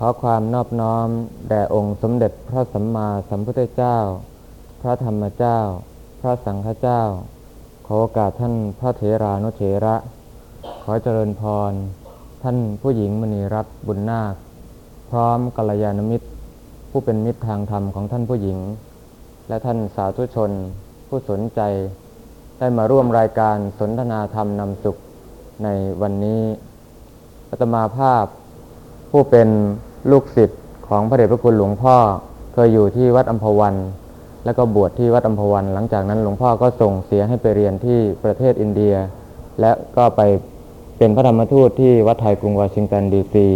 ขอความนอบน้อม แด่องค์สมเด็จพระสัมมาสัมพุทธเจ้า พระธรรมเจ้า พระสังฆเจ้า ขอโอกาสท่านพระเถรานุเถระ ขอเจริญพร ท่านผู้หญิงมณีรัตน์บุญนาค พร้อมกัลยาณมิตร ผู้เป็นมิตรทางธรรมของท่านผู้หญิง และท่านสาธุชน ผู้สนใจ ได้มาร่วมรายการสนทนาธรรมนำสุขในวันนี้อาตมาภาพผู้เป็น ลูกศิษย์ของพระเดชพระคุณหลวงพ่อเคยอยู่ที่วัดอัมพวัน แล้วก็บวชที่วัดอัมพวัน หลังจากนั้นหลวงพ่อก็ส่งเสียให้ไปเรียนที่ประเทศอินเดีย และก็ไปเป็นพระธรรมทูตที่วัดไทยกรุงวอชิงตันดีซี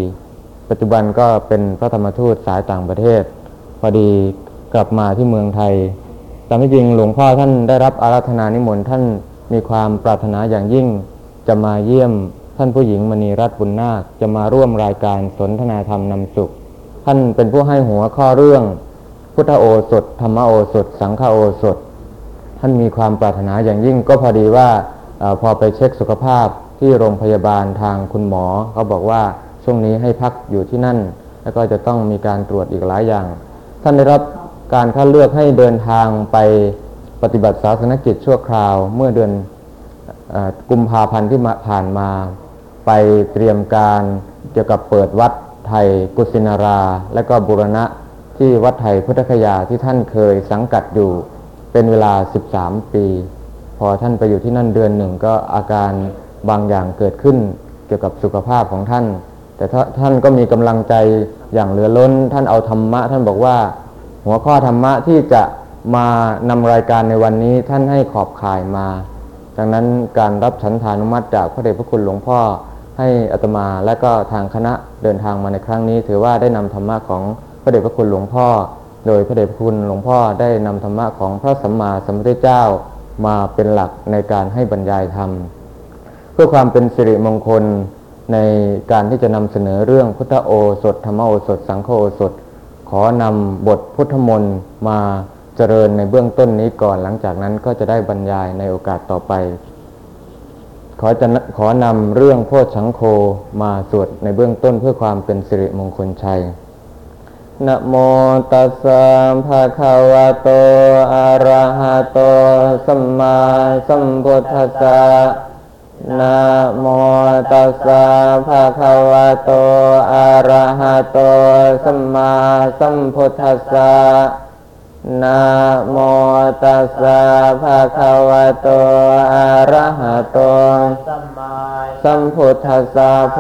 ปัจจุบันก็เป็นพระธรรมทูตสายต่างประเทศ พอดีกลับมาที่เมืองไทยตามที่จริงหลวงพ่อท่านได้รับอาราธนานิมนต์ท่านมีความปรารถนาอย่างยิ่งจะมาเยี่ยม ท่านผู้หญิงมณีรัตน์บุญนาคจะมาร่วมรายการสนทนาธรรมนำสุข ท่านเป็นผู้ให้หัวข้อเรื่อง พุทธโอสถ ธรรมโอสถ สังฆโอสถ ท่านมีความปรารถนาอย่างยิ่งก็พอดีว่าอพอไปเช็คสุขภาพที่โรงพยาบาลทางคุณหมอเขาบอกว่าช่วงนี้ให้พักอยู่ที่นั่น แล้วก็จะต้องมีการตรวจอีกหลายอย่าง ท่านได้รับการคัดเลือกให้เดินทางไปปฏิบัติศาสนกิจชั่วคราวเมื่อเดือนอกุมภาพันธ์ที่ผ่านมา ไปเตรียมการเกี่ยวกับเปิดวัดไทยกุสินารา และก็บูรณะที่วัดไทยพุทธคยาที่ท่านเคยสังกัดอยู่เป็นเวลา 13 ปี พอท่านไปอยู่ที่นั่นเดือนหนึ่งก็อาการบางอย่างเกิดขึ้น เกี่ยวกับสุขภาพของท่าน แต่ท่านก็มีกำลังใจอย่างเหลือล้น ท่านเอาธรรมะ ท่านบอกว่า หัวข้อธรรมะที่จะมานำรายการในวันนี้ท่านให้ขอบข่ายมา ดังนั้นการรับฉันทานุมัติจากพระเดชพระคุณหลวงพ่อ ให้อาตมาและก็ทางคณะเดินทางมาในครั้งนี้ ถือว่าได้นำธรรมะของพระเดชพระคุณหลวงพ่อ โดยพระเดชพระคุณหลวงพ่อได้นำธรรมะของพระสัมมาสัมพุทธเจ้ามาเป็นหลักในการให้บรรยายธรรม เพื่อความเป็นสิริมงคลในการที่จะนำเสนอเรื่องพุทธโอสถธรรมโอสถ สังฆโอสถ ขอนำบทพุทธมนต์มาเจริญในเบื้องต้นนี้ก่อนหลังจากนั้นก็จะได้บรรยายในโอกาสต่อไป ขอจะขอนำเรื่องโพชังโคมาสวดในเบื้องต้นเพื่อความเป็นสิริมงคลชัยนะโมตัสสะภะคะวะโต อะระหะโต สัมมาสัมพุทธัสสะนะโมตัสสะภะคะวะโต อะระหะโต สัมมาสัมพุทธัสสะ นะโมตัสสะภะคะวะโต อะระหะโต สัมมา สัมพุทธัสสะโพ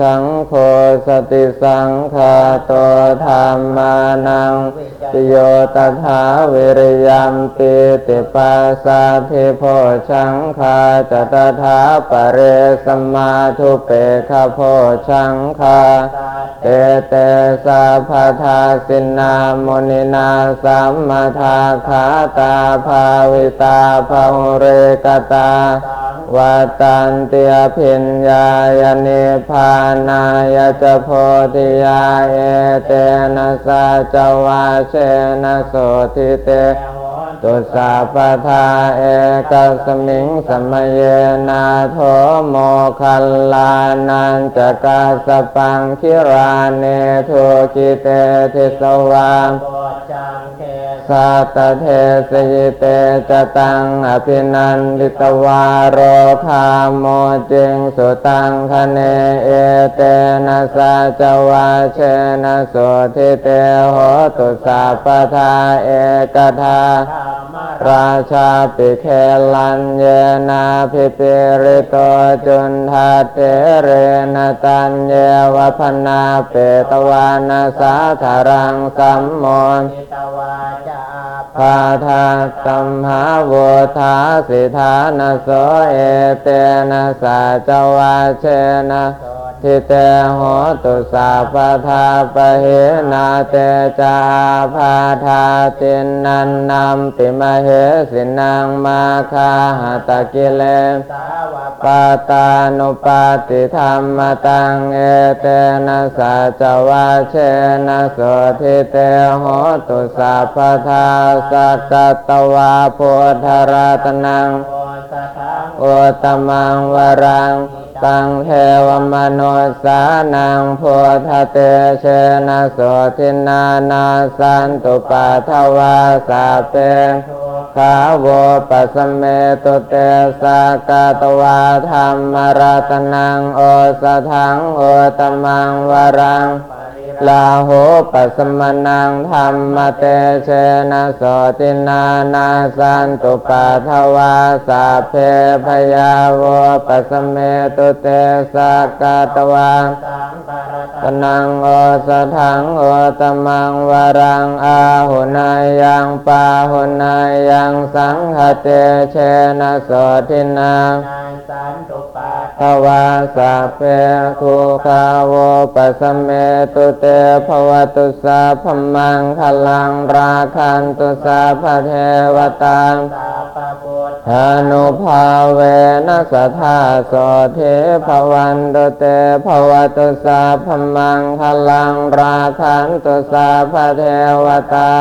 ชังโคสติสังฆาโตธรรมานังติโยตถาวิริยัมปิติปัสสะทิโพชังคาจตถาปเรสมมาทุเปขโพชังคาเตเตสัพพทาสินาโมนินาสัมมาทาขาตาภาวิตาภาเรกตา วัตันเตียพิญญายนิพานายะ จะโพธิยาเอเตนะสัจจะวัชเชนะโสตถิเต โหตุสัพพะทาเอกัสมิง สะมะเยนาโถ โมคคัลลานัญจะ กัสสะปังคิลาเนทุกขิเตทิสวาโพชฌังเค สัตตะ เทสะยิเต จะ ตัง อะภินันทิตวา โรคา มุจจิงสุตังขะเณ เอเตนะสัจจะวัชเชนะโสตถิเตโหตุสัพพะทาเอกะทาธัมมะราชาปิเคลัญเญนาภิปีฬิโตจุนทัตเถเรนะ ตัญเญวะ ภะณาเปตวานะ สาทะรังสัมโมทิตวาจะพาทาสัมหาโวทาสิทานาโสเอเตนะสาจวาเชนะโทิเตโหตุสาปทาปะเหนาเตจาพาทาตินนันนำปิมเหสินังมาคาหตะกิเลสสาวะปาตานุปาติธรรมตังเอเตนะสาจวาเชนะโสทิเตโหตุสัพพทาสักกตวาโพธาราตนังโพสะทังโอตมังวรัง ตังเทวมนุสานังพุทธเตเชนะโสทินานาสันตุปาทวาสาเปขาวปัสเมตุเตสากาตวาธรรมรัตนังโอสถังโอตมังวรัง ลาโหปัสมนังธรรมเตเชนะโสตินานาสันตุปาทวาสาเพพยาโวปัสเมตุเตสากาตวาสังปรตนังโอสถังโอตมังวรังอาหุนายังปาหุนายังสังฆเตเชนะโสทินานาสันตุปาภวาสาเพคุคาโวปัสเมตุเตตภวตุสาพมังคลังราคันตุสาพเทวตาสาปพุทธนุภาเวนัสทธาโสเทภวันตุเตภวตุสาพมังคลังราคันตุสาพเทวตา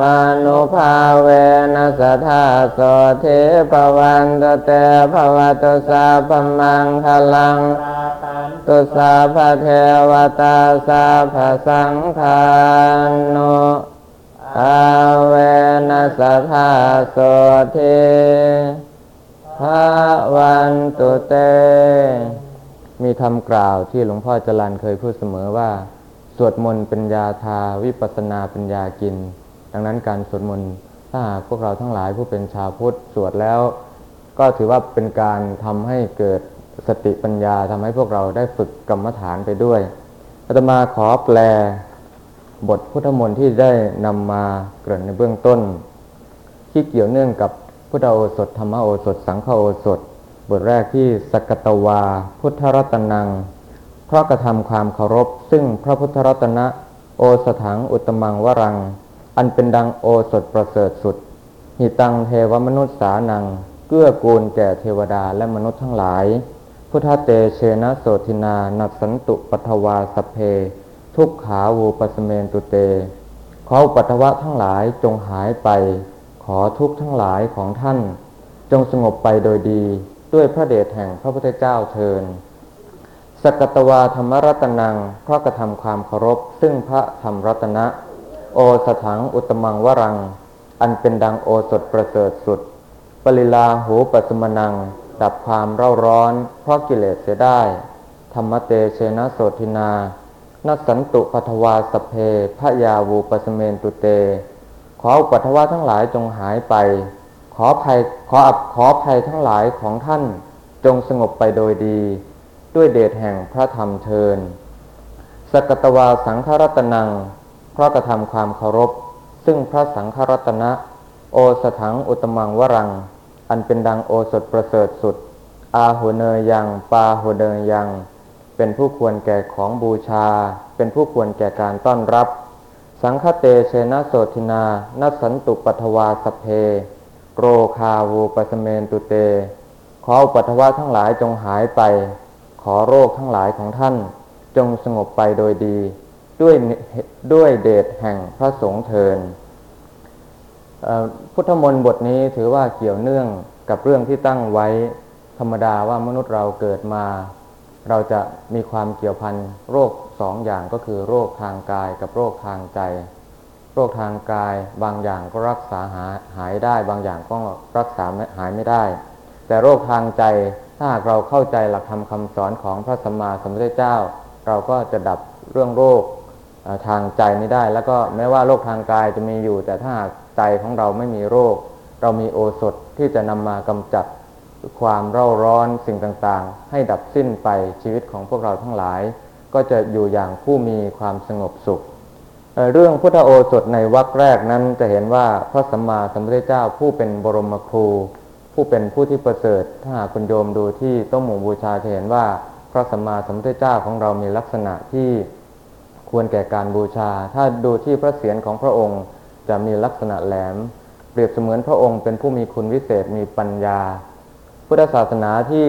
มนุภาเวนัสทธาโสเทภวันตุเตภวตุสาพมังคลังราค ตุสาพเทวตาสาพสังฆานุอาเวนัสธาโสเทภาวันตุเต มีคำกล่าวที่หลวงพ่อจรันเคยพูดเสมอว่า สวดมนต์เป็นยาทาวิปัสสนาเป็นยากิน ดังนั้นการสวดมนต์ถ้าหากพวกเราทั้งหลายผู้เป็นชาวพุทธสวดแล้ว ก็ถือว่าเป็นการทำให้เกิด สติปัญญาทำให้พวกเราได้ฝึกกรรมฐานไปด้วยอาตมาขอแปล บทพุทธมนต์ที่ได้นำมาเกริ่นในเบื้องต้น ที่เกี่ยวเนื่องกับพุทธโอสถธรรมโอสถ สังฆโอสถ บทแรกที่สกตวา พุทธรัตนัง เพราะกระทำความเคารพ ซึ่งพระพุทธรัตนะโอสถังอุตมังวรัง อันเป็นดังโอสถประเสริฐสุด หิตังเทวมนุษย์สานัง เกื้อกูลแก่เทวดาและมนุษย์ทั้งหลาย พุทธเตเชนะโสทินานัสสันตุปทวาสเพ ทุกขาวูปสเมนตุเต ขอปัตถวะทั้งหลายจงหายไป ขอทุกทั้งหลายของท่าน จงสงบไปโดยดี ด้วยพระเดชแห่งพระพุทธเจ้าเทินสกตวาธรรมรัตนังเพราะกระทำความเคารพ ซึ่งพระธรรมรัตนะ โอสถังอุตมังวรัง อันเป็นดังโอสถประเสริฐสุด ปริลาหูปัสมนัง ดับความเร่าร้อน เพราะกิเลสเสียได้ ธรรมเตเชนะโสทินานัสสันตุปัทวาสเพพยาวูปสเมนตุเต ขออุปัทวะทั้งหลายจงหายไป ขอภัยขออับขอภัยทั้งหลายของท่านจงสงบไปโดยดี ด้วยเดชแห่งพระธรรมเทินสกตวาสังฆรัตนัง เพราะกระทำความเคารพ ซึ่งพระสังฆรัตนะ โอสถังอุตมังวรัง อันเป็นดังโอสถประเสริฐสุด อาหุเนยยัง ปาหุเนยยัง เป็นผู้ควรแก่ของบูชา เป็นผู้ควรแก่การต้อนรับ สังฆเตเชนะโสทินานัสสันตุปัทวาสเพ โรคาวูปสเมนตุเต ขออปัทวะทั้งหลายจงหายไป ขอโรคทั้งหลายของท่าน จงสงบไปโดยดี ด้วยด้วยเดชแห่งพระสงฆ์เทินเอ่อ พุทธมนต์บทนี้ถือว่าเกี่ยวเนื่องกับเรื่องที่ตั้งไว้ธรรมดาว่ามนุษย์เราเกิดมา เราจะมีความเกี่ยวพันโรคสองอย่างก็คือโรคทางกายกับโรคทางใจ โรคทางกายบางอย่างก็รักษาหาหายได้ บางอย่างก็รักษาหายไม่ได้ แต่โรคทางใจถ้าหากเราเข้าใจหลักธรรมคำสอนของพระสัมมาสัมพุทธเจ้า เราก็จะดับเรื่องโรคทางใจนี้ได้ แล้วก็แม้ว่าโรคทางกายจะมีอยู่ แต่ถ้าหาก ใจของเราไม่มีโรค เรามีโอสถที่จะนำมากำจัดความเร่าร้อนสิ่งต่างๆ ให้ดับสิ้นไปชีวิตของพวกเราทั้งหลาย ก็จะอยู่อย่างผู้มีความสงบสุขเรื่องพุทธโอสถในวรรคแรกนั้นจะเห็นว่าพระสัมมาสัมพุทธเจ้าผู้เป็นบรมครู ผู้เป็นผู้ที่ประเสริฐถ้าหากคุณโยมดูที่ต้มหมู่บูชาจะเห็นว่าพระสัมมาสัมพุทธเจ้าของเรามีลักษณะที่ควรแก่การบูชา ถ้าดูที่พระเศียรของพระองค์ จะมีลักษณะแหลม เปรียบเสมือนพระองค์เป็นผู้มีคุณวิเศษมีปัญญา พุทธศาสนาที่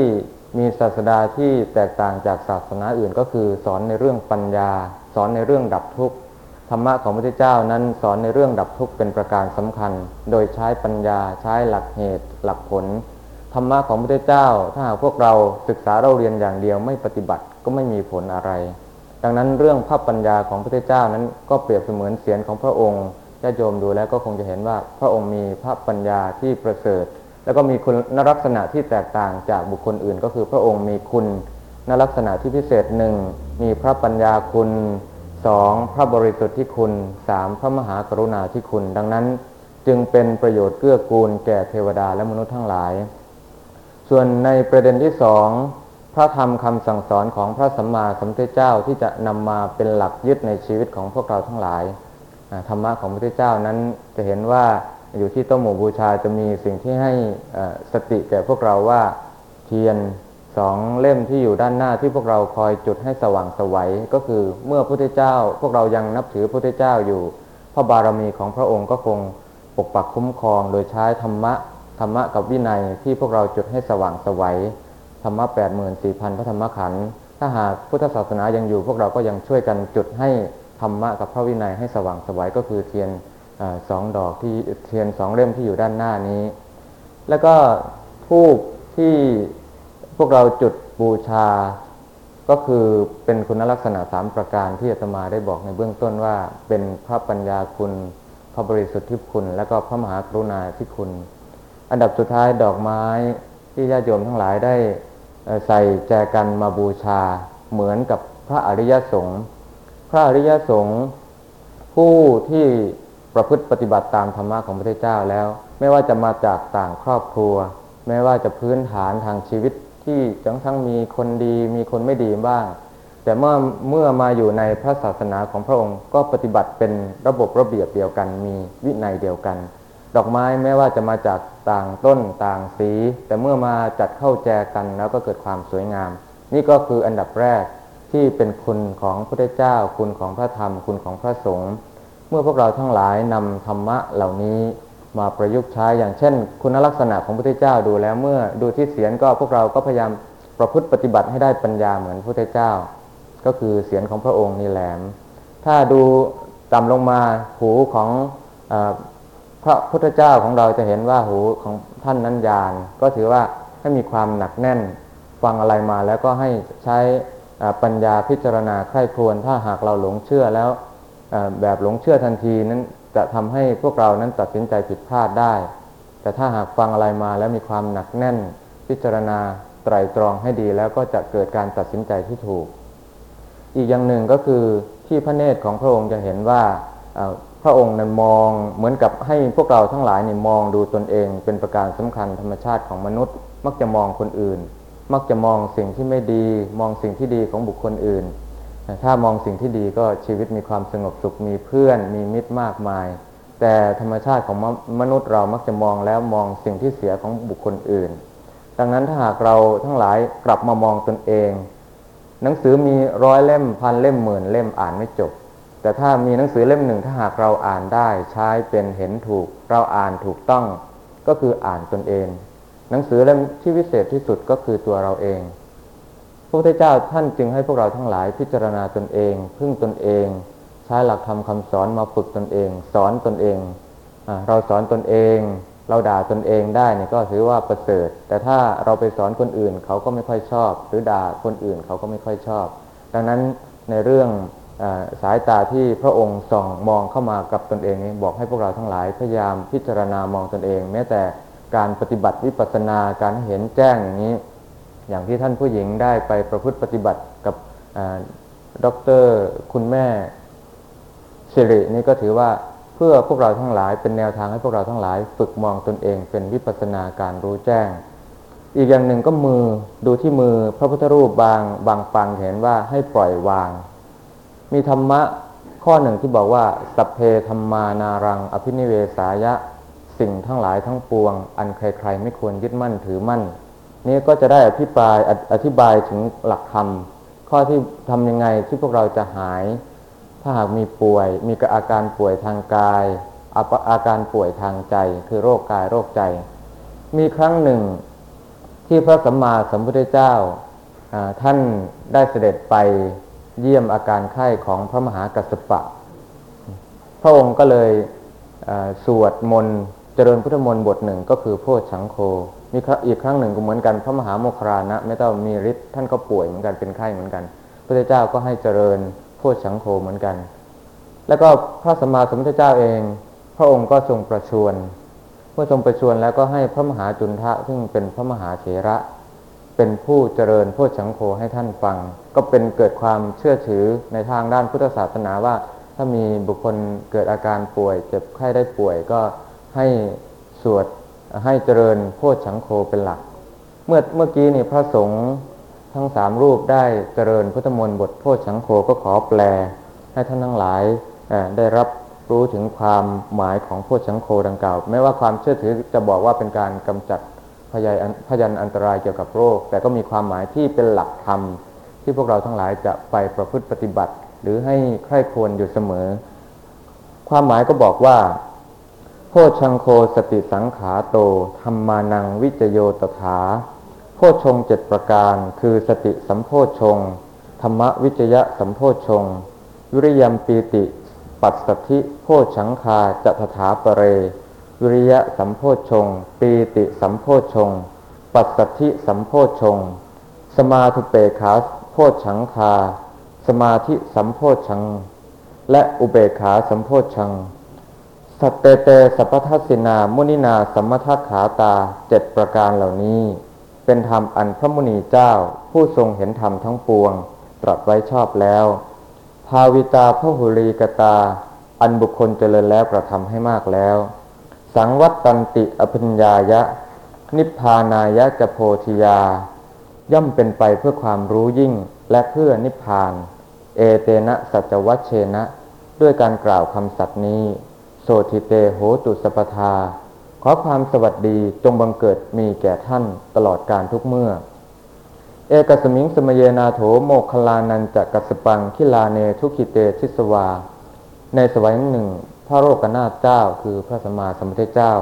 มีศาสดาที่แตกต่างจากศาสนาอื่นก็คือ สอนในเรื่องปัญญา สอนในเรื่องดับทุกข์ธรรมะของพระพุทธเจ้านั้นสอนในเรื่องดับทุกข์เป็นประการสำคัญ โดยใช้ปัญญาใช้หลักเหตุ หลักผลธรรมะของพระพุทธเจ้า ถ้าหากพวกเราศึกษาเราเรียนอย่างเดียวไม่ปฏิบัติก็ไม่มีผลอะไร ดังนั้นเรื่องพระปัญญาของพระพุทธเจ้านั้นก็เปรียบเสมือนเสียงของพระองค์ ญาติโยมดูแล้วก็คงจะเห็นว่าพระองค์มีพระปัญญาที่ประเสริฐ แล้วก็มีคุณลักษณะที่แตกต่างจากบุคคลอื่น ก็คือพระองค์มีคุณลักษณะที่พิเศษหนึ่งมีพระปัญญาคุณสองพระบริสุทธิ์ที่คุณสามพระมหากรุณาที่คุณ ดังนั้นจึงเป็นประโยชน์เกื้อกูลแก่เทวดาและมนุษย์ทั้งหลาย ส่วนในประเด็นที่สองพระธรรมคำสั่งสอนของพระสัมมาสัมพุทธเจ้าที่จะนำมาเป็นหลักยึดในชีวิตของพวกเราทั้งหลาย ธรรมะของพระพุทธเจ้านั้นจะเห็นว่าอยู่ที่โต้มหมู่บูชาจะมีสิ่งที่ให้สติแก่พวกเราว่าเทียนสองเล่มที่อยู่ด้านหน้าที่พวกเราคอยจุดให้สว่างสวัยก็คือเมื่อพระพุทธเจ้า พวกเรายังนับถือพระพุทธเจ้าอยู่พระบารมีของพระองค์ก็คงปกปักคุ้มครอง โดยใช้ธรรมะธรรมะกับวินัยที่พวกเราจุดให้สว่างสวัยธรรมะแปดหมื่นสี่พันพระธรรมขันธ์ถ้าหากพุทธศาสนายังอยู่พวกเราก็ยังช่วยกันจุดให้ ธรรมะกับพระวินัยให้สว่างสวัยก็คือเทียนอสองดอกที่เทียนสองเล่มที่อยู่ด้านหน้านี้ แล้วก็ทูบที่พวกเราจุดบูชา ก็คือเป็นคุณลักษณะสามประการที่อาตมาได้บอกในเบื้องต้นว่า เป็นพระปัญญาคุณ พระบริสุทธิ์ที่คุณ และก็พระมหากรุณาที่คุณ อันดับสุดท้ายดอกไม้ที่ญาติโยมทั้งหลายได้ใส่แจกันมาบูชาเหมือนกับพระอริยสงฆ์ พระอริยสงฆ์ผู้ที่ประพฤติปฏิบัติตามธรรมะของพระพุทธเจ้าแล้ว ไม่ว่าจะมาจากต่างครอบครัว ไม่ว่าจะพื้นฐานทางชีวิตที่จังทั้งมีคนดีมีคนไม่ดีบ้าง แต่เมื่อเมื่อมาอยู่ในพระศาสนาของพระองค์ก็ปฏิบัติเป็นระบบระเบียบเดียวกัน มีวินัยเดียวกัน ดอกไม้แม้ว่าจะมาจากต่างต้นต่างสี แต่เมื่อมาจัดเข้าแจกันแล้วก็เกิดความสวยงาม นี่ก็คืออันดับแรก ที่เป็นคุณของพระเจ้า คุณของพระธรรม คุณของพระสงฆ์เมื่อพวกเราทั้งหลายนำธรรมะเหล่านี้มาประยุกต์ใช้อย่างเช่น คุณลักษณะของพระพุทธเจ้าดูแล้วเมื่อดูที่เสียงก็พวกเราก็พยายามประพฤติปฏิบัติให้ได้ปัญญาเหมือนพระพุทธเจ้า ก็คือเสียงของพระองค์นี่แหลม ถ้าดูต่ำลงมาหูของอพระพุทธเจ้าของเราจะเห็นว่าหูของท่านนั้นยาน ก็ถือว่าให้มีความหนักแน่นฟังอะไรมาแล้วก็ให้ใช้ ปัญญาพิจารณาใคร่ครวญถ้าหากเราหลงเชื่อแล้วแบบหลงเชื่อทันทีนั้นจะทำให้พวกเรานั้นตัดสินใจผิดพลาดได้ แต่ถ้าหากฟังอะไรมาแล้วมีความหนักแน่น พิจารณาไตรตรองให้ดีแล้วก็จะเกิดการตัดสินใจที่ถูก อีกอย่างหนึ่งก็คือที่พระเนตรของพระองค์จะเห็นว่าพระองค์นั้นมองเหมือนกับให้พวกเราทั้งหลายนี่มองดูตนเอง เป็นประการสำคัญธรรมชาติของมนุษย์ มักจะมองคนอื่น มักจะมองสิ่งที่ไม่ดี มองสิ่งที่ดีของบุคคลอื่น ถ้ามองสิ่งที่ดีก็ชีวิตมีความสงบสุขมีเพื่อน มีมิตรมากมาย แต่ธรรมชาติของมนุษย์เรามักจะมองแล้วมองสิ่งที่เสียของบุคคลอื่น ดังนั้นถ้าหากเราทั้งหลายกลับมามองตนเอง หนังสือมีร้อยเล่มพันเล่มหมื่นเล่มอ่านไม่จบ แต่ถ้ามีหนังสือเล่มหนึ่งถ้าหากเราอ่านได้ใช้เป็นเห็นถูก เราอ่านถูกต้องก็คืออ่านตนเอง หนังสือเล่มที่วิเศษที่สุดก็คือตัวเราเอง พระพุทธเจ้าท่านจึงให้พวกเราทั้งหลายพิจารณาตนเอง พึ่งตนเอง ใช้หลักธรรมคำสอนมาฝึกตนเอง สอนตนเองอเราสอนตนเอง เราด่าตนเองได้เนี่ยก็ถือว่าประเสริฐ แต่ถ้าเราไปสอนคนอื่นเขาก็ไม่ค่อยชอบ หรือด่าคนอื่นเขาก็ไม่ค่อยชอบ ดังนั้นในเรื่องอสายตาที่พระองค์ส่องมองเข้ามากับตนเองนี้บอกให้พวกเราทั้งหลายพยายามพิจารณามองตนเอง แม้แต่ การปฏิบัติวิปัสสนาการเห็นแจ้งอย่างนี้ อย่างที่ท่านผู้หญิงได้ไปประพฤติปฏิบัติกับด็อกเตอร์คุณแม่สิรินี่ก็ถือว่าเพื่อพวกเราทั้งหลายเป็นแนวทางให้พวกเราทั้งหลาย ฝึกมองตนเองเป็นวิปัสสนาการรู้แจ้ง อีกอย่างหนึ่งก็มือดูที่มือพระพุทธรูปบางบางปังเห็นว่าให้ปล่อยวาง มีธรรมะข้อหนึ่งที่บอกว่าสัพเพธัมมานาลัง อภินิเวสายะ สิ่งทั้งหลายทั้งปวง อันใครๆ ไม่ควรยึดมั่นถือมั่น นี่ก็จะได้อภิปรายออธิบายถึงหลักธรรม ข้อที่ทำยังไงที่พวกเราจะหาย ถ้าหากมีป่วย มีอาการป่วยทางกายอาอาการป่วยทางใจ คือโรคกายโรคใจ มีครั้งหนึ่งที่พระสัมมาสัมพุทธเจ้าท่านได้เสด็จไปเยี่ยมอาการไข้ของพระมหากัสสปะ พระองค์ก็เลยสวดมนต์ เจริญพุทธมนต์บทหนึ่งก็คือโพชฌังโคมีอีกครั้งหนึ่งก็เหมือนกันพระมหาโมคคลานะไม่ต้องมีฤทธิ์ท่านก็ป่วยเหมือนกันเป็นไข้เหมือนกันพระเจ้าก็ให้เจริญโพชฌังโฆเหมือนกัน แล้วก็พระสมมาสมุทธเจ้าเอง พระองค์ก็ทรงประชวรเมื่อทรงประชวรแล้วก็ให้พระมหาจุนทะซึ่งเป็นพระมหาเถระเป็นผู้เจริญโพชฌังโฆให้ท่านฟัง ก็เป็นเกิดความเชื่อถือในทางด้านพุทธศาสนาว่า ถ้ามีบุคคลเกิดอาการป่วย เจ็บไข้ได้ป่วยก็ ให้สวดให้เจริญโพชฌังโฆเป็นหลัก เมื่อเมื่อกี้นี่พระสงฆ์ทั้งสามรูปได้เจริญพุทธมนต์บทโพชฌังโฆก็ขอแปล ให้ท่านทั้งหลายได้รับรู้ถึงความหมายของโพชฌังโฆดังกล่าวแม้ว่าความเชื่อถือจะบอกว่าเป็นการกำจัดพยานพยันอันตรายเกี่ยวกับโรค แต่ก็มีความหมายที่เป็นหลักธรรม ที่พวกเราทั้งหลายจะไปประพฤติปฏิบัติ หรือให้ใคร่ควรอยู่เสมอ ความหมายก็บอกว่า โพชังโคสติสังขาโตธรรมานังวิจโยตถา โพชงเจ็ดประการ คือสติสัมโพชง ธรรมวิจยะสัมโพชง วิริยมปีติ ปัสสธิโพชังคาจัตถาปเร วิริยะสัมโพชง ปีติสัมโพชง ปัสสธิสัมโพชง สมาธิเปขาโพชังคา สมาธิสัมโพชัง และอุเบขาสัมโพชัง สัตเตเตสัพพทัสสินา มุนินาสัมมทัขาตาเจ็ดประการเหล่านี้ เป็นธรรมอันพระมุนีเจ้า ผู้ทรงเห็นธรรมทั้งปวง ตรัสไว้ชอบแล้ว ภาวิตาพหุลีกตา อันบุคคลเจริญแล้วกระทำให้มากแล้ว สังวัตตันติอภิญญายะ นิพพานายะจะโพธิยา ย่อมเป็นไปเพื่อความรู้ยิ่งและเพื่อนิพพาน เอเตนะสัจจะวัชเชนะ ด้วยการกล่าวคำสัตย์นี้ โสตถิเตโหตุสัพพะทา ขอความสวัสดีจงบังเกิดมีแก่ท่านตลอดกาลทุกเมื่อ เอกัสมิง สะมะเยนาโถโมคคัลลานัญจะกัสสะปังคิลาเนทุกขิเตทิสวา ในสวัยหนึ่ง พระโรกนาถเจ้าคือพระสมมาสัมพุทธเจ้า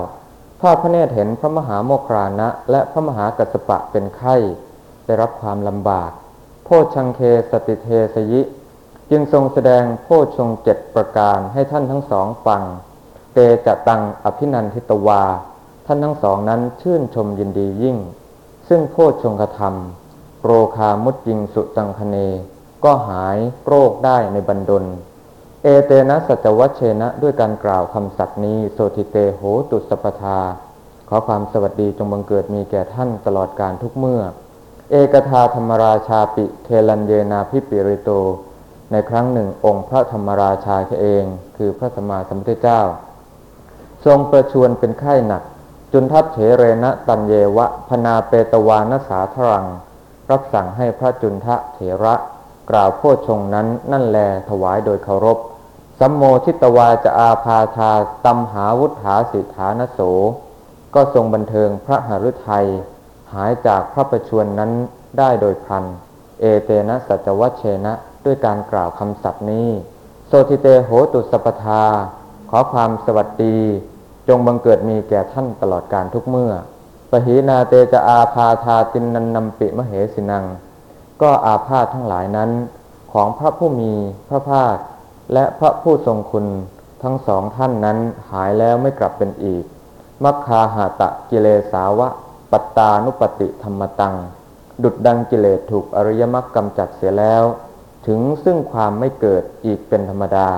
ทอดพระเนตรเห็นพระมหาโมคคลานะ และพระมหากัสปะเป็นไข้ได้รับความลำบาก โพชังเคสติเทสยิ จึงทรงแสดงโพชงเจ็ดประการให้ท่านทั้งสองฟัง เตจะตังอภินันทิตวา ท่านทั้งสองนั้นชื่นชมยินดียิ่ง ซึ่งโพชงคธรรม โรคามุตยิงสุตังคเน ก็หายโรคได้ในบันดล เอเตนะสัจวัชเชนะด้วยการกล่าวคำสัตย์นี้ โสติเตโหตุสปทา ขอความสวัสดีจงบังเกิดมีแก่ท่านตลอดการทุกเมื่อ เอกทาธรรมราชาปิเคลันเยนาพิปิริโต ในครั้งหนึ่งองค์พระธรรมราชาเอง คือพระสมมาสัมพุทธเจ้า ทรงประชวรเป็นไข้หนัก จุนทัพเถเรนะตันเยวะ พนาเปตวานสาทรัง รับสั่งให้พระจุนทะเถระ กล่าวโพชงนั้นนั่นแลถวายโดยเคารพ สัมโมทิตวาจะอาพาธาตัมหาวุฒาสิทานโส ก็ทรงบันเทิงพระหฤทัย หายจากพระประชวรนั้นได้โดยพลัน เอเตนะสัจวัชเชนะด้วยการกล่าวคำสัตย์นี้ โสติเตโหตุสปทา ขอความสวัสดี จงบังเกิดมีแก่ท่านตลอดการทุกเมื่อปหีนาเตจะอาพาธาตินนันนำปิมเหสินัง ก็อาพาธทั้งหลายนั้น ของพระผู้มีพระภาค และพระผู้ทรงคุณทั้งสองท่านนั้นหายแล้วไม่กลับเป็นอีก มัคคาหาตะกิเลสาวะปัตตานุปติธรรมตัง ดุดดังกิเลสถูกอริยมรรคกำจัดเสียแล้ว ถึงซึ่งความไม่เกิดอีกเป็นธรรมดา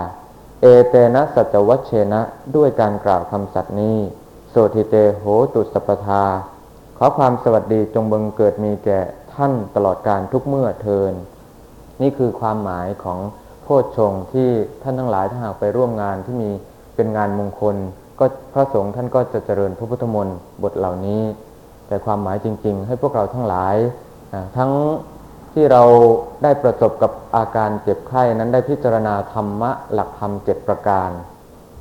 เอเตนะสัจวัชเชนะด้วยการกล่าวคำสัตย์นี้โสทิเตโหตุสปทา ขอความสวัสดีจงบังเกิดมีแก่ท่านตลอดการทุกเมื่อเทิน นี่คือความหมายของโพชฌงที่ท่านทั้งหลายถ้าหากไปร่วมงานที่มีเป็นงานมงคล ก็พระสงฆ์ท่านก็จะเจริญพระพุทธมนต์บทเหล่านี้ แต่ความหมายจริง ๆ ให้พวกเราทั้งหลายทั้ง ที่เราได้ประสบกับอาการเจ็บไข้นั้นได้พิจารณาธรรมะหลักธรรมเจ็ดประการ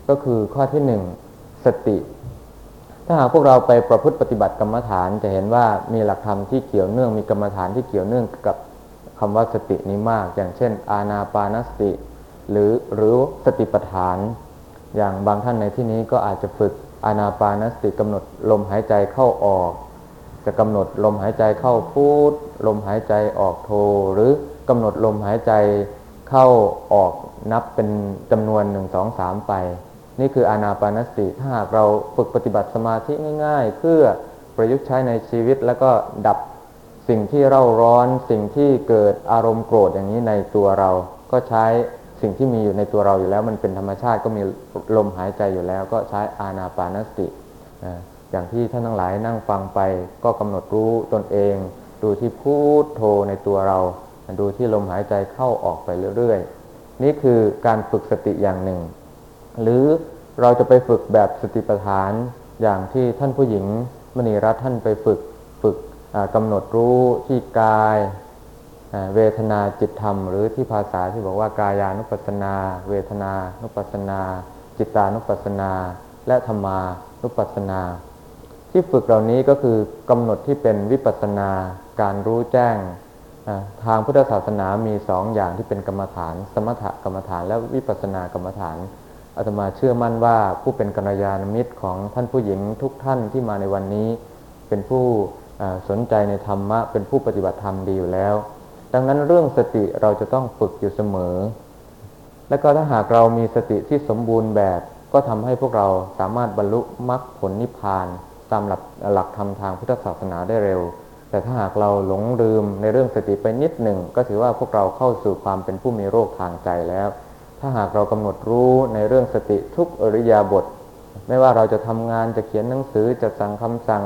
ก็คือข้อที่หนึ่งสติ ถ้าหากพวกเราไปประพฤติปฏิบัติกรรมฐานจะเห็นว่ามีหลักธรรมที่เกี่ยวเนื่องมีกรรมฐานที่เกี่ยวเนื่องกับคำว่าสตินี้มาก อย่างเช่น อาณาปานสติ หรือหรือสติปัฏฐาน อย่างบางท่านในที่นี้ก็อาจจะฝึกอาณาปานสติกำหนดลมหายใจเข้าออก จะกำหนดลมหายใจเข้าพูด ลมหายใจออกโทหรือกำหนดลมหายใจเข้าออกนับเป็นจำนวนหนึ่งสองสามไป นี่คืออานาปานสติถ้าหากเราฝึกปฏิบัติสมาธิง่าย ๆ เพื่อประยุกต์ใช้ในชีวิตแล้วก็ดับสิ่งที่เร่าร้อนสิ่งที่เกิดอารมณ์โกรธอย่างนี้ในตัวเรา ก็ใช้สิ่งที่มีอยู่ในตัวเราอยู่แล้ว มันเป็นธรรมชาติก็มีลมหายใจอยู่แล้ว ก็ใช้อานาปานสติอ่า อย่างที่ท่านทั้งหลายนั่งฟังไปก็กำหนดรู้ตนเอง ดูที่พูดโทในตัวเรา ดูที่ลมหายใจเข้าออกไปเรื่อยๆ นี่คือการฝึกสติอย่างหนึ่ง หรือเราจะไปฝึกแบบสติปัฏฐานอย่างที่ท่านผู้หญิงมณีรัตน์ท่านไปฝึกฝึกอ่ากำหนดรู้ที่กายเวทนาจิตธรรม หรือที่ภาษาที่บอกว่ากายานุปัสสนา เวทนานุปัสสนา จิตานุปัสสนา และธรรมานุปัสสนา ที่ฝึกเหล่านี้ก็คือกำหนดที่เป็นวิปัสสนาการรู้แจ้ง ทางพุทธศาสนามีสองอย่างที่เป็นกรรมฐาน สมถกรรมฐานและวิปัสสนากรรมฐานอาตมาเชื่อมั่นว่าผู้เป็นกัลยาณมิตรของท่านผู้หญิงทุกท่านที่มาในวันนี้ เป็นผู้สนใจในธรรมะ เป็นผู้ปฏิบัติธรรมดีอยู่แล้ว ดังนั้นเรื่องสติเราจะต้องฝึกอยู่เสมอ และก็ถ้าหากเรามีสติที่สมบูรณ์แบบ ก็ทำให้พวกเราสามารถบรรลุมรรคผลนิพพาน ตามหลักหลักธรรมทางพุทธศาสนาได้เร็ว แต่ถ้าหากเราหลงลืมในเรื่องสติไปนิดหนึ่ง ก็ถือว่าพวกเราเข้าสู่ความเป็นผู้มีโรคทางใจแล้ว ถ้าหากเรากำหนดรู้ในเรื่องสติทุกอริยาบท ไม่ว่าเราจะทำงานจะเขียนหนังสือจะสั่งคำสั่ง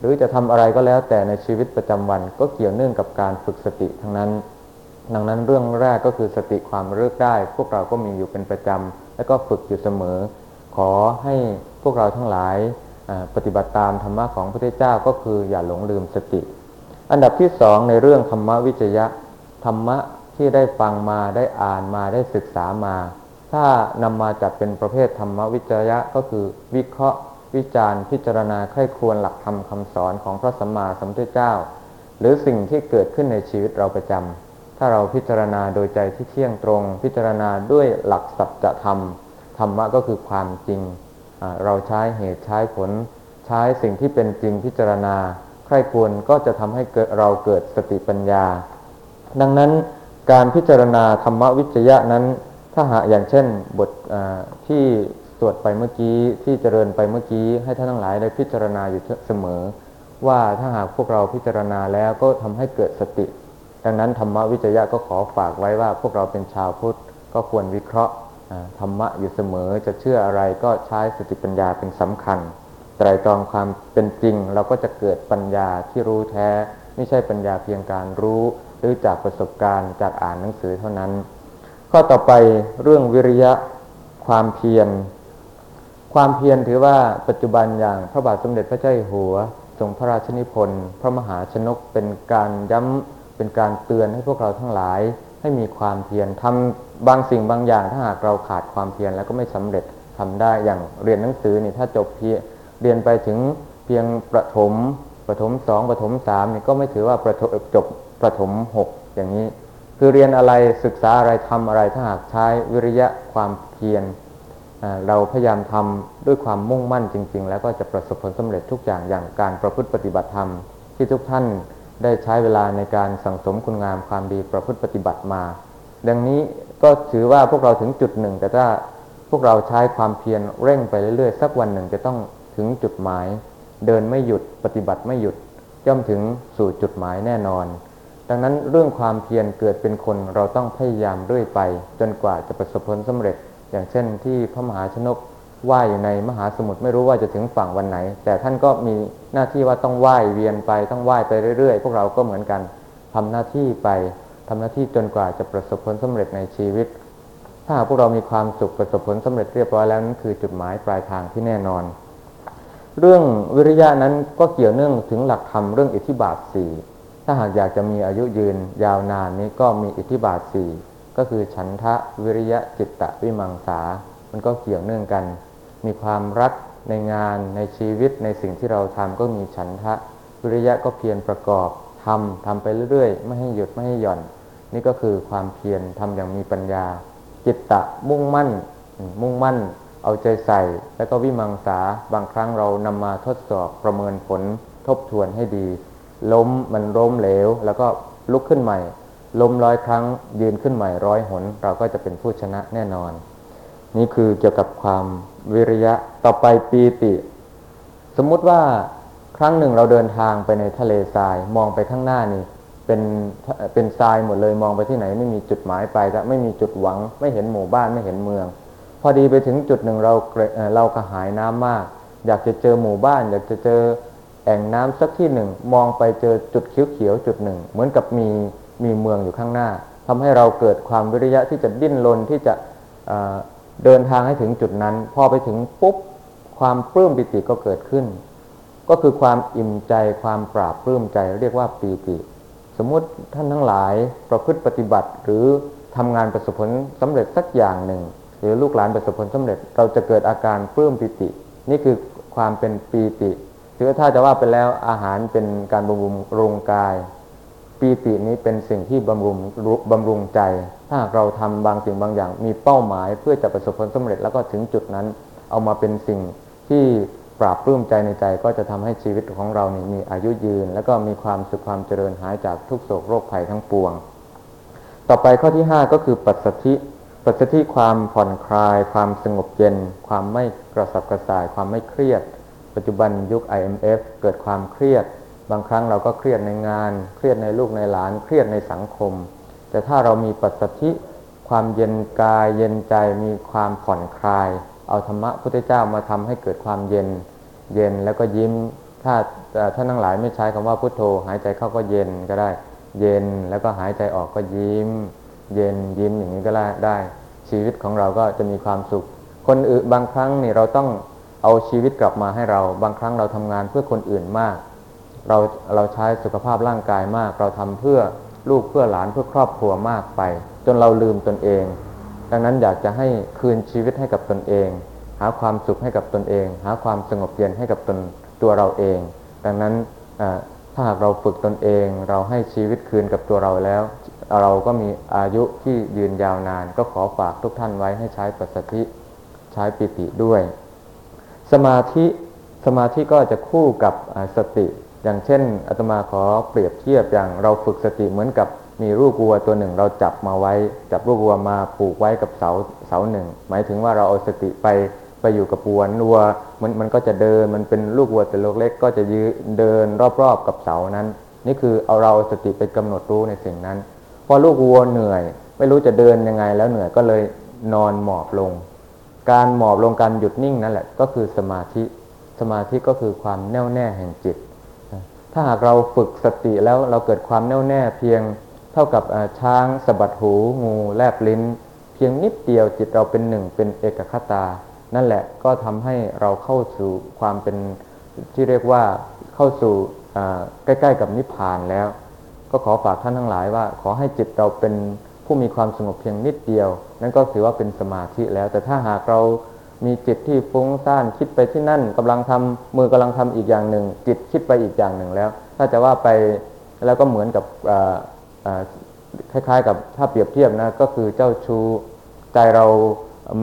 หรือจะทำอะไรก็แล้วแต่ในชีวิตประจำวันก็เกี่ยวเนื่องกับการฝึกสติทั้งนั้น ดังนั้นเรื่องแรกก็คือสติความระลึกได้ พวกเราก็มีอยู่เป็นประจำและก็ฝึกอยู่เสมอ ขอให้พวกเราทั้งหลาย ปฏิบัติตามธรรมะของพระพุทธเจ้าก็คืออย่าหลงลืมสติ อันดับที่สองในเรื่องธรรมวิจยะ ธรรมะที่ได้ฟังมาได้อ่านมาได้ศึกษามา ถ้านำมาจัดเป็นประเภทธรรมวิจยะก็คือวิเคราะห์ วิจารณ์ พิจารณาใคร่ควญหลักธรรมคำสอนของพระสัมมาสัมพุทธเจ้า หรือสิ่งที่เกิดขึ้นในชีวิตเราประจำถ้าเราพิจารณาโดยใจที่เที่ยงตรง พิจารณาด้วยหลักสัจธรรมธรรมะก็คือความจริง เราใช้เหตุใช้ผล ใช้สิ่งที่เป็นจริงพิจารณา ใคร่ควรก็จะทำให้เราเกิดสติปัญญา ดังนั้นการพิจารณาธรรมวิจยะนั้น ถ้าหากอย่างเช่นบทที่สวดไปเมื่อกี้ที่เจริญไปเมื่อกี้ให้ท่านทั้งหลายได้พิจารณาอยู่เสมอ ว่าถ้าหากพวกเราพิจารณาแล้วก็ทำให้เกิดสติ ดังนั้นธรรมวิจยะก็ขอฝากไว้ว่าพวกเราเป็นชาวพุทธก็ควรวิเคราะห์ ธรรมะอยู่เสมอจะเชื่ออะไรก็ใช้สติปัญญาเป็นสำคัญไตรตรองความเป็นจริง เราก็จะเกิดปัญญาที่รู้แท้ ไม่ใช่ปัญญาเพียงการรู้ หรือจากประสบการณ์จากอ่านหนังสือเท่านั้น ข้อต่อไปเรื่องวิริยะความเพียรความเพียรถือว่าปัจจุบันอย่างพระบาทสมเด็จพระเจ้าอยู่หัวทรงพระราชนิพนธ์พระมหาชนกเป็นการย้ำเป็นการเตือนให้พวกเราทั้งหลาย ให้มีความเพียรทำบางสิ่งบางอย่าง ถ้าหากเราขาดความเพียรแล้วก็ไม่สำเร็จทำได้อย่างเรียนหนังสือนี่ถ้าจบเพียเรียนไปถึงเพียงประถมประถมสองประถมสามนี่ก็ไม่ถือว่าประถมจบประถมหกอย่างนี้ คือเรียนอะไรศึกษาอะไรทำอะไรถ้าหากใช้วิริยะความเพียรเราพยายามทำด้วยความมุ่งมั่นจริง ๆ แล้วก็จะประสบผลสำเร็จทุกอย่างอย่างการประพฤติปฏิบัติธรรมที่ทุกท่าน ได้ใช้เวลาในการสั่งสมคุณงามความดีประพฤติปฏิบัติมา ดังนี้ก็ถือว่าพวกเราถึงจุดหนึ่ง แต่ถ้าพวกเราใช้ความเพียรเร่งไปเรื่อยๆ สักวันหนึ่งจะต้องถึงจุดหมาย เดินไม่หยุดปฏิบัติไม่หยุดย่อมถึงสู่จุดหมายแน่นอน ดังนั้นเรื่องความเพียรเกิดเป็นคนเราต้องพยายามเรื่อยไป จนกว่าจะประสบผลสำเร็จ อย่างเช่นที่พระมหาชนก ว่ายอยู่ในมหาสมุทรไม่รู้ว่าจะถึงฝั่งวันไหน แต่ท่านก็มีหน้าที่ว่าต้องว่ายเวียนไปต้องว่ายไปเรื่อยๆ พวกเราก็เหมือนกันทำหน้าที่ไปทำหน้าที่จนกว่าจะประสบผลสำเร็จในชีวิต ถ้าหากพวกเรามีความสุขประสบผลสำเร็จเรียบร้อยแล้วนั่นคือจุดหมายปลายทางที่แน่นอน เรื่องวิริยะนั้นก็เกี่ยวเนื่องถึงหลักธรรมเรื่องอิทธิบาทสี่ถ้าหากอยากจะมีอายุยืนยาวนานนี้ก็มีอิทธิบาทสี่ก็คือฉันทะวิริยะจิตตะวิมังสา มันก็เกี่ยวเนื่องกัน มีความรักในงานในชีวิตในสิ่งที่เราทำก็มีฉันทะ วิริยะก็เพียรประกอบทำทำไปเรื่อยๆ ไม่ให้หยุดไม่ให้หย่อน นี่ก็คือความเพียรทำอย่างมีปัญญา จิตตะมุ่งมั่นมมุ่งมั่น เอาใจใส่ แล้วก็วิมังสาบางครั้งเรานำมาทดสอบประเมินผล ทบทวนให้ดี ล้มมันล้มเหลว แล้วก็ลุกขึ้นใหม่ล้มร้อยครั้งยืนขึ้นใหม่ร้อยหน เราก็จะเป็นผู้ชนะแน่นอน นี่คือเกี่ยวกับความวิริยะต่อไปปีติ สมมุติว่าครั้งหนึ่งเราเดินทางไปในทะเลทรายมองไปข้างหน้านี่ เป็นเป็นทรายหมดเลยมองไปที่ไหนไม่มีจุดหมายไปจะไม่มีจุดหวัง ไม่เห็นหมู่บ้านไม่เห็นเมือง พอดีไปถึงจุดหนึ่งเราเรากระหายน้ำมาก อยากจะเจอหมู่บ้าน อยากจะเจอแอ่งน้ำสักที่หนึ่งมองไปเจอจุดเขียวๆจุดหนึ่ง เหมือนกับมีมีเมืองอยู่ข้างหน้าทำให้เราเกิดความวิริยะที่จะดิ้นรนที่จะ เดินทางให้ถึงจุดนั้น พอไปถึงปุ๊บความปลื้มปิติก็เกิดขึ้น ก็คือความอิ่มใจความปราบปลื้มใจเรียกว่าปีติ สมมุติท่านทั้งหลายประพฤติปฏิบัติหรือทำงานประสบผลสำเร็จสักอย่างหนึ่ง หรือลูกหลานประสบผลสำเร็จ เราจะเกิดอาการปลื้มปิติ นี่คือความเป็นปีติถือถ้าจะว่าไปแล้วอาหารเป็นการบำรุงรงกาย ปีตินี้เป็นสิ่งที่บำรุงบำรุงใจ ถ้าหากเราทำบางสิ่งบางอย่าง มีเป้าหมายเพื่อจะประสบผลสำเร็จแล้วก็ถึงจุดนั้น เอามาเป็นสิ่งที่ปราบปลื้มใจในใจก็จะทำให้ชีวิตของเรานี่มีอายุยืน แล้วก็มีความสุขความเจริญหายจากทุกโศกโรคภัยทั้งปวง ต่อไปข้อที่ 5 ก็คือปัสสธิปัสสธิความผ่อนคลาย ความสงบเย็น ความไม่กระสับกระส่าย ความไม่เครียด ปัจจุบันยุค IMF เกิดความเครียด บางครั้งเราก็เครียดในงาน เครียดในลูกในหลาน เครียดในสังคม แต่ถ้าเรามีปัสสธิความเย็นกาย เย็นใจมีความผ่อนคลาย เอาธรรมะพุทธเจ้ามาทำให้เกิดความเย็น เย็นแล้วก็ยิ้ม ถ้าท่านทั้งหลายไม่ใช้คำว่าพุทโธ หายใจเข้าก็เย็นก็ได้ เย็นแล้วก็หายใจออกก็ยิ้ม เย็นยิ้มอย่างนี้ก็ได้ได้ ชีวิตของเราก็จะมีความสุข คนอื่นบางครั้งนี่เราต้องเอาชีวิตกลับมาให้เรา บางครั้งเราทำงานเพื่อคนอื่นมาก เราเราใช้สุขภาพร่างกายมาก เราทำเพื่อลูกเพื่อหลานเพื่อครอบครัวมากไป จนเราลืมตนเอง ดังนั้นอยากจะให้คืนชีวิตให้กับตนเอง หาความสุขให้กับตนเอง หาความสงบเย็นให้กับตนตัวเราเอง ดังนั้นถ้าหากเราฝึกตนเอง เราให้ชีวิตคืนกับตัวเราแล้ว เราก็มีอายุที่ยืนยาวนาน ก็ขอฝากทุกท่านไว้ให้ใช้ปัสสธิใช้ปิติด้วย สมาธิสมาธิก็จะคู่กับสติ อย่างเช่นอาตมาขอเปรียบเทียบอย่างเราฝึกสติเหมือนกับมีลูกวัวตัวหนึ่งเราจับมาไว้ จับลูกวัวมาผูกไว้กับเสาเสาหนึ่ง หมายถึงว่าเราเอาสติไปไปอยู่กับวัววัวมันมันก็จะเดินมันเป็นลูกวัวแต่ลูกเล็กก็จะยืนเดินรอบๆกับเสานั้น นี่คือเอาเราสติไปกำหนดรู้ในสิ่งนั้น พอลูกวัวเหนื่อย ไม่รู้จะเดินยังไงแล้วเหนื่อยก็เลยนอนหมอบลง การหมอบลงการหยุดนิ่งนั่นแหละก็คือสมาธิ สมาธิก็คือความแน่วแน่แห่งจิต ถ้าหากเราฝึกสติแล้วเราเกิดความแน่วแน่เพียงเท่ากับช้างสะบัดหู งูแลบลิ้น เพียงนิดเดียวจิตเราเป็นหนึ่งเป็นเอกคตา นั่นแหละก็ทำให้เราเข้าสู่ความเป็นที่เรียกว่าเข้าสู่ใกล้ๆ กับนิพพานแล้ว ก็ขอฝากท่านทั้งหลายว่า ขอให้จิตเราเป็นผู้มีความสงบเพียงนิดเดียว นั่นก็ถือว่าเป็นสมาธิแล้ว แต่ถ้าหากเรา มีจิตที่ฟุ้งซ่านคิดไปที่นั่นกำลังทำมือกำลังทำอีกอย่างหนึ่ง จิตคิดไปอีกอย่างหนึ่งแล้ว ถ้าจะว่าไปแล้วก็เหมือนกับคล้ายๆ กับถ้าเปรียบเทียบนะก็คือเจ้าชู้ใจเรา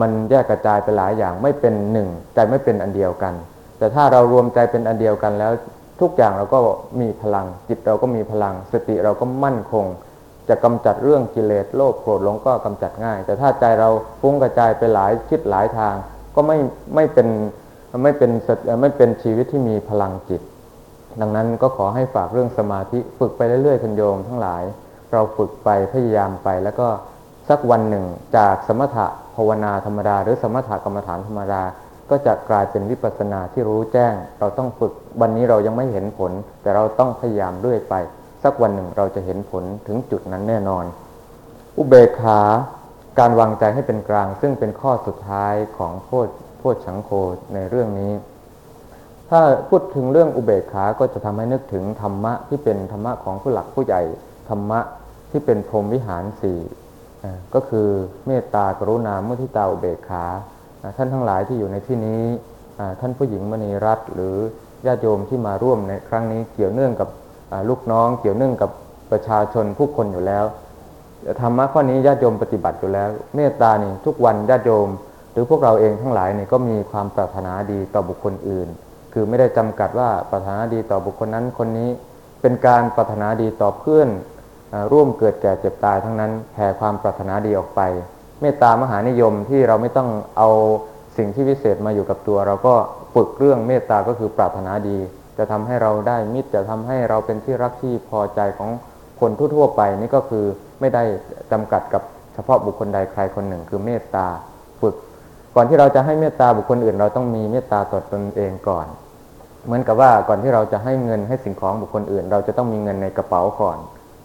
มันแยกกระจายไปหลายอย่างไม่เป็นหนึ่งใจไม่เป็นอันเดียวกัน แต่ถ้าเรารวมใจเป็นอันเดียวกันแล้ว ทุกอย่างเราก็มีพลัง จิตเราก็มีพลัง สติเราก็มั่นคง จะกำจัดเรื่องกิเลสโลภโกรธหลงก็กำจัดง่าย แต่ถ้าใจเราฟุ้งกระจายไปหลายทิศหลายทาง ก็ไม่ไม่เป็นไม่เป็นไม่เป็นชีวิตที่มีพลังจิต ดังนั้นก็ขอให้ฝากเรื่องสมาธิฝึกไปเรื่อยๆคุณโยมทั้งหลาย เราฝึกไปพยายามไปแล้วก็สักวันหนึ่งจากสมถะภาวนาธรรมดา หรือสมถะกรรมฐานธรรมดา ก็จะกลายเป็นวิปัสสนาที่รู้แจ้ง เราต้องฝึกวันนี้เรายังไม่เห็นผล แต่เราต้องพยายามเรื่อยไป สักวันหนึ่งเราจะเห็นผลถึงจุดนั้นแน่นอน อุเบกขา การวางใจให้เป็นกลาง ซึ่งเป็นข้อสุดท้ายของโพชโพชฉังโคในเรื่องนี้ ถ้าพูดถึงเรื่องอุเบกขาก็จะทำให้นึกถึงธรรมะที่เป็นธรรมะของผู้หลักผู้ใหญ่ธรรมะที่เป็นพรหมวิหารสี่ก็คือเมตตากรุณามุทิตาอุเบกขา ท่านทั้งหลายที่อยู่ในที่นี้ ท่านผู้หญิงมณีรัตน์หรือญาติโยมที่มาร่วมในครั้งนี้เกี่ยวเนื่องกับลูกน้อง เกี่ยวเนื่องกับประชาชนผู้คนอยู่แล้ว ธรรมะข้อนี้ญาติโยมปฏิบัติอยู่แล้ว เมตตานี่ทุกวันญาติโยม หรือพวกเราเองทั้งหลายนี่ก็มีความปรารถนาดีต่อบุคคลอื่น คือไม่ได้จำกัดว่าปรารถนาดีต่อบุคคลนั้นคนนี้ เป็นการปรารถนาดีต่อเพื่อนร่วมเกิดแก่เจ็บตายทั้งนั้นแผ่ความปรารถนาดีออกไป เมตตามหานิยมที่เราไม่ต้องเอาสิ่งที่วิเศษมาอยู่กับตัว เราก็ฝึกเรื่องเมตตาก็คือปรารถนาดี จะทำให้เราได้มิตรจะทำให้เราเป็นที่รักที่พอใจของ คนทั่วๆไปนี่ก็คือไม่ได้จำกัดกับเฉพาะบุคคลใดใครคนหนึ่ง คือเมตตาฝึก ก่อนที่เราจะให้เมตตาบุคคลอื่น เราต้องมีเมตตาต่อตนเองก่อน เหมือนกับว่าก่อนที่เราจะให้เงินให้สิ่งของบุคคลอื่น เราจะต้องมีเงินในกระเป๋าก่อน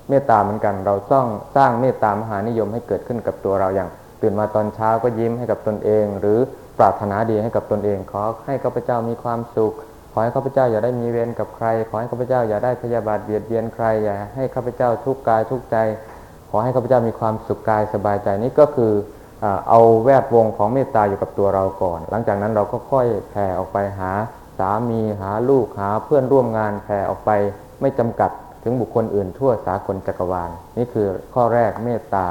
เมตตาเหมือนกันเราต้องสร้างเมตตามหานิยมให้เกิดขึ้นกับตัวเราอย่าง ตื่นมาตอนเช้าก็ยิ้มให้กับตนเอง หรือปรารถนาดีให้กับตนเองขอให้ข้าพเจ้ามีความสุข ขอให้ข้าพเจ้าอย่าได้มีเวรกับใคร ขอให้ข้าพเจ้าอย่าได้พยาบาทเบียดเบียนใคร อย่าให้ข้าพเจ้าทุกกายทุกใจ ขอให้ข้าพเจ้ามีความสุขกายสบายใจนี่ก็คือเอาแวดวงของเมตตาอยู่กับตัวเราก่อน หลังจากนั้นเราก็ค่อยแผ่ออกไปหาสามีหาลูกหาเพื่อนร่วมงานแผ่ออกไปไม่จำกัดถึงบุคคลอื่นทั่วสากลจักรวาลนี่คือข้อแรกเมตตา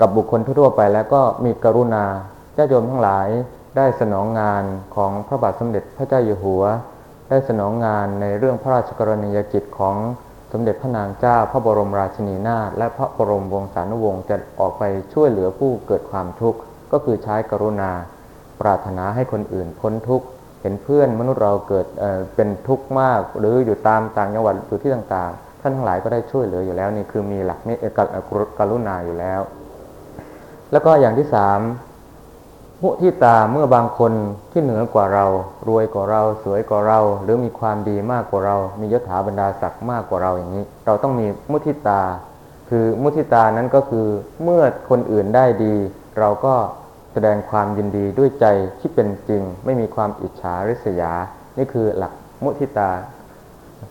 กับบุคคลทั่วไปแล้วก็มีกรุณาญาติโยมทั้งหลายได้สนองงานของพระบาทสมเด็จพระเจ้าอยู่หัว ได้สนองงานในเรื่องพระราชกรณียกิจของสมเด็จพระนางเจ้าพระบรมราชินีนาถและพระบรมวงศานุวงศ์จะออกไปช่วยเหลือผู้เกิดความทุกข์ก็คือใช้กรุณา ปรารถนาให้คนอื่นพ้นทุกข์เห็นเพื่อนมนุษย์เราเกิดเเป็นทุกข์มาก หรืออยู่ตามต่างจังหวัดอยู่ที่ต่างๆ ท่านทั้งหลายก็ได้ช่วยเหลืออยู่แล้วนี่คือมีหลักเมตเอ่อกรุกรุกรุณาอยู่แล้ว แล้วก็อย่างที่สามมุทิตาเมื่อบางคนที่เหนือกว่าเรา รวยกว่าเรา สวยกว่าเรา หรือมีความดีมากกว่าเรา มียศถาบรรดาศักดิ์มากกว่าเราอย่างนี้ เราต้องมีมุทิตา คือมุทิตานั้นก็คือเมื่อคนอื่นได้ดี เราก็แสดงความยินดีด้วยใจที่เป็นจริง ไม่มีความอิจฉาริษยา นี่คือหลักมุทิตา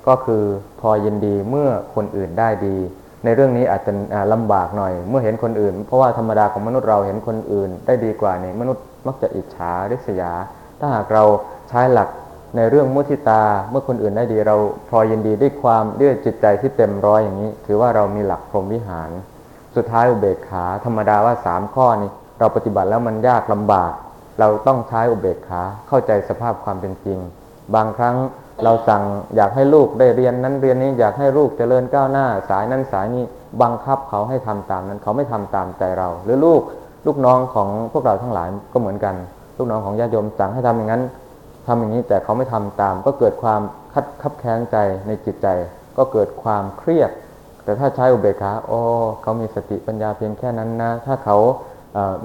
ก็คือพอยินดีเมื่อคนอื่นได้ดี ในเรื่องนี้อาจจะอ่าลำบากหน่อย เมื่อเห็นคนอื่น เพราะว่าธรรมดาของมนุษย์เราเห็นคนอื่น ได้ดีกว่าเนี่มนุษย์มักจะอิจฉาริษยา ถ้าหากเราใช้หลักในเรื่องมุทิตา เมื่อคนอื่นได้ดีเราพอยินดีด้วยความด้วยจิตใจที่เต็มร้อยอย่างนี้ ถือว่าเรามีหลักพรหมวิหาร สุดท้ายอุเบกขา ธรรมดาว่าสามข้อนี้เราปฏิบัติแล้วมันยากลำบาก เราต้องใช้อุเบกขาเข้าใจสภาพความเป็นจริง บางครั้ง เราสั่งอยากให้ลูกได้เรียนนั้นเรียนนี้อยากให้ลูกเจริญก้าวหน้า สายนั้นสายนี้บังคับเขาให้ทำตามนั้นเขาไม่ทำตามใจเรา หรือลูกลูกน้องของพวกเราทั้งหลายก็เหมือนกัน ลูกน้องของญาติโยมสั่งให้ทำอย่างนั้นทำอย่างนี้แต่เขาไม่ทำตาม ก็เกิดความคัดคับแค้นใจในจิตใจ ก็เกิดความเครียด แต่ถ้าใช้อุเบกขาโอ้เขามีสติปัญญาเพียงแค่นั้นนะ ถ้าเขา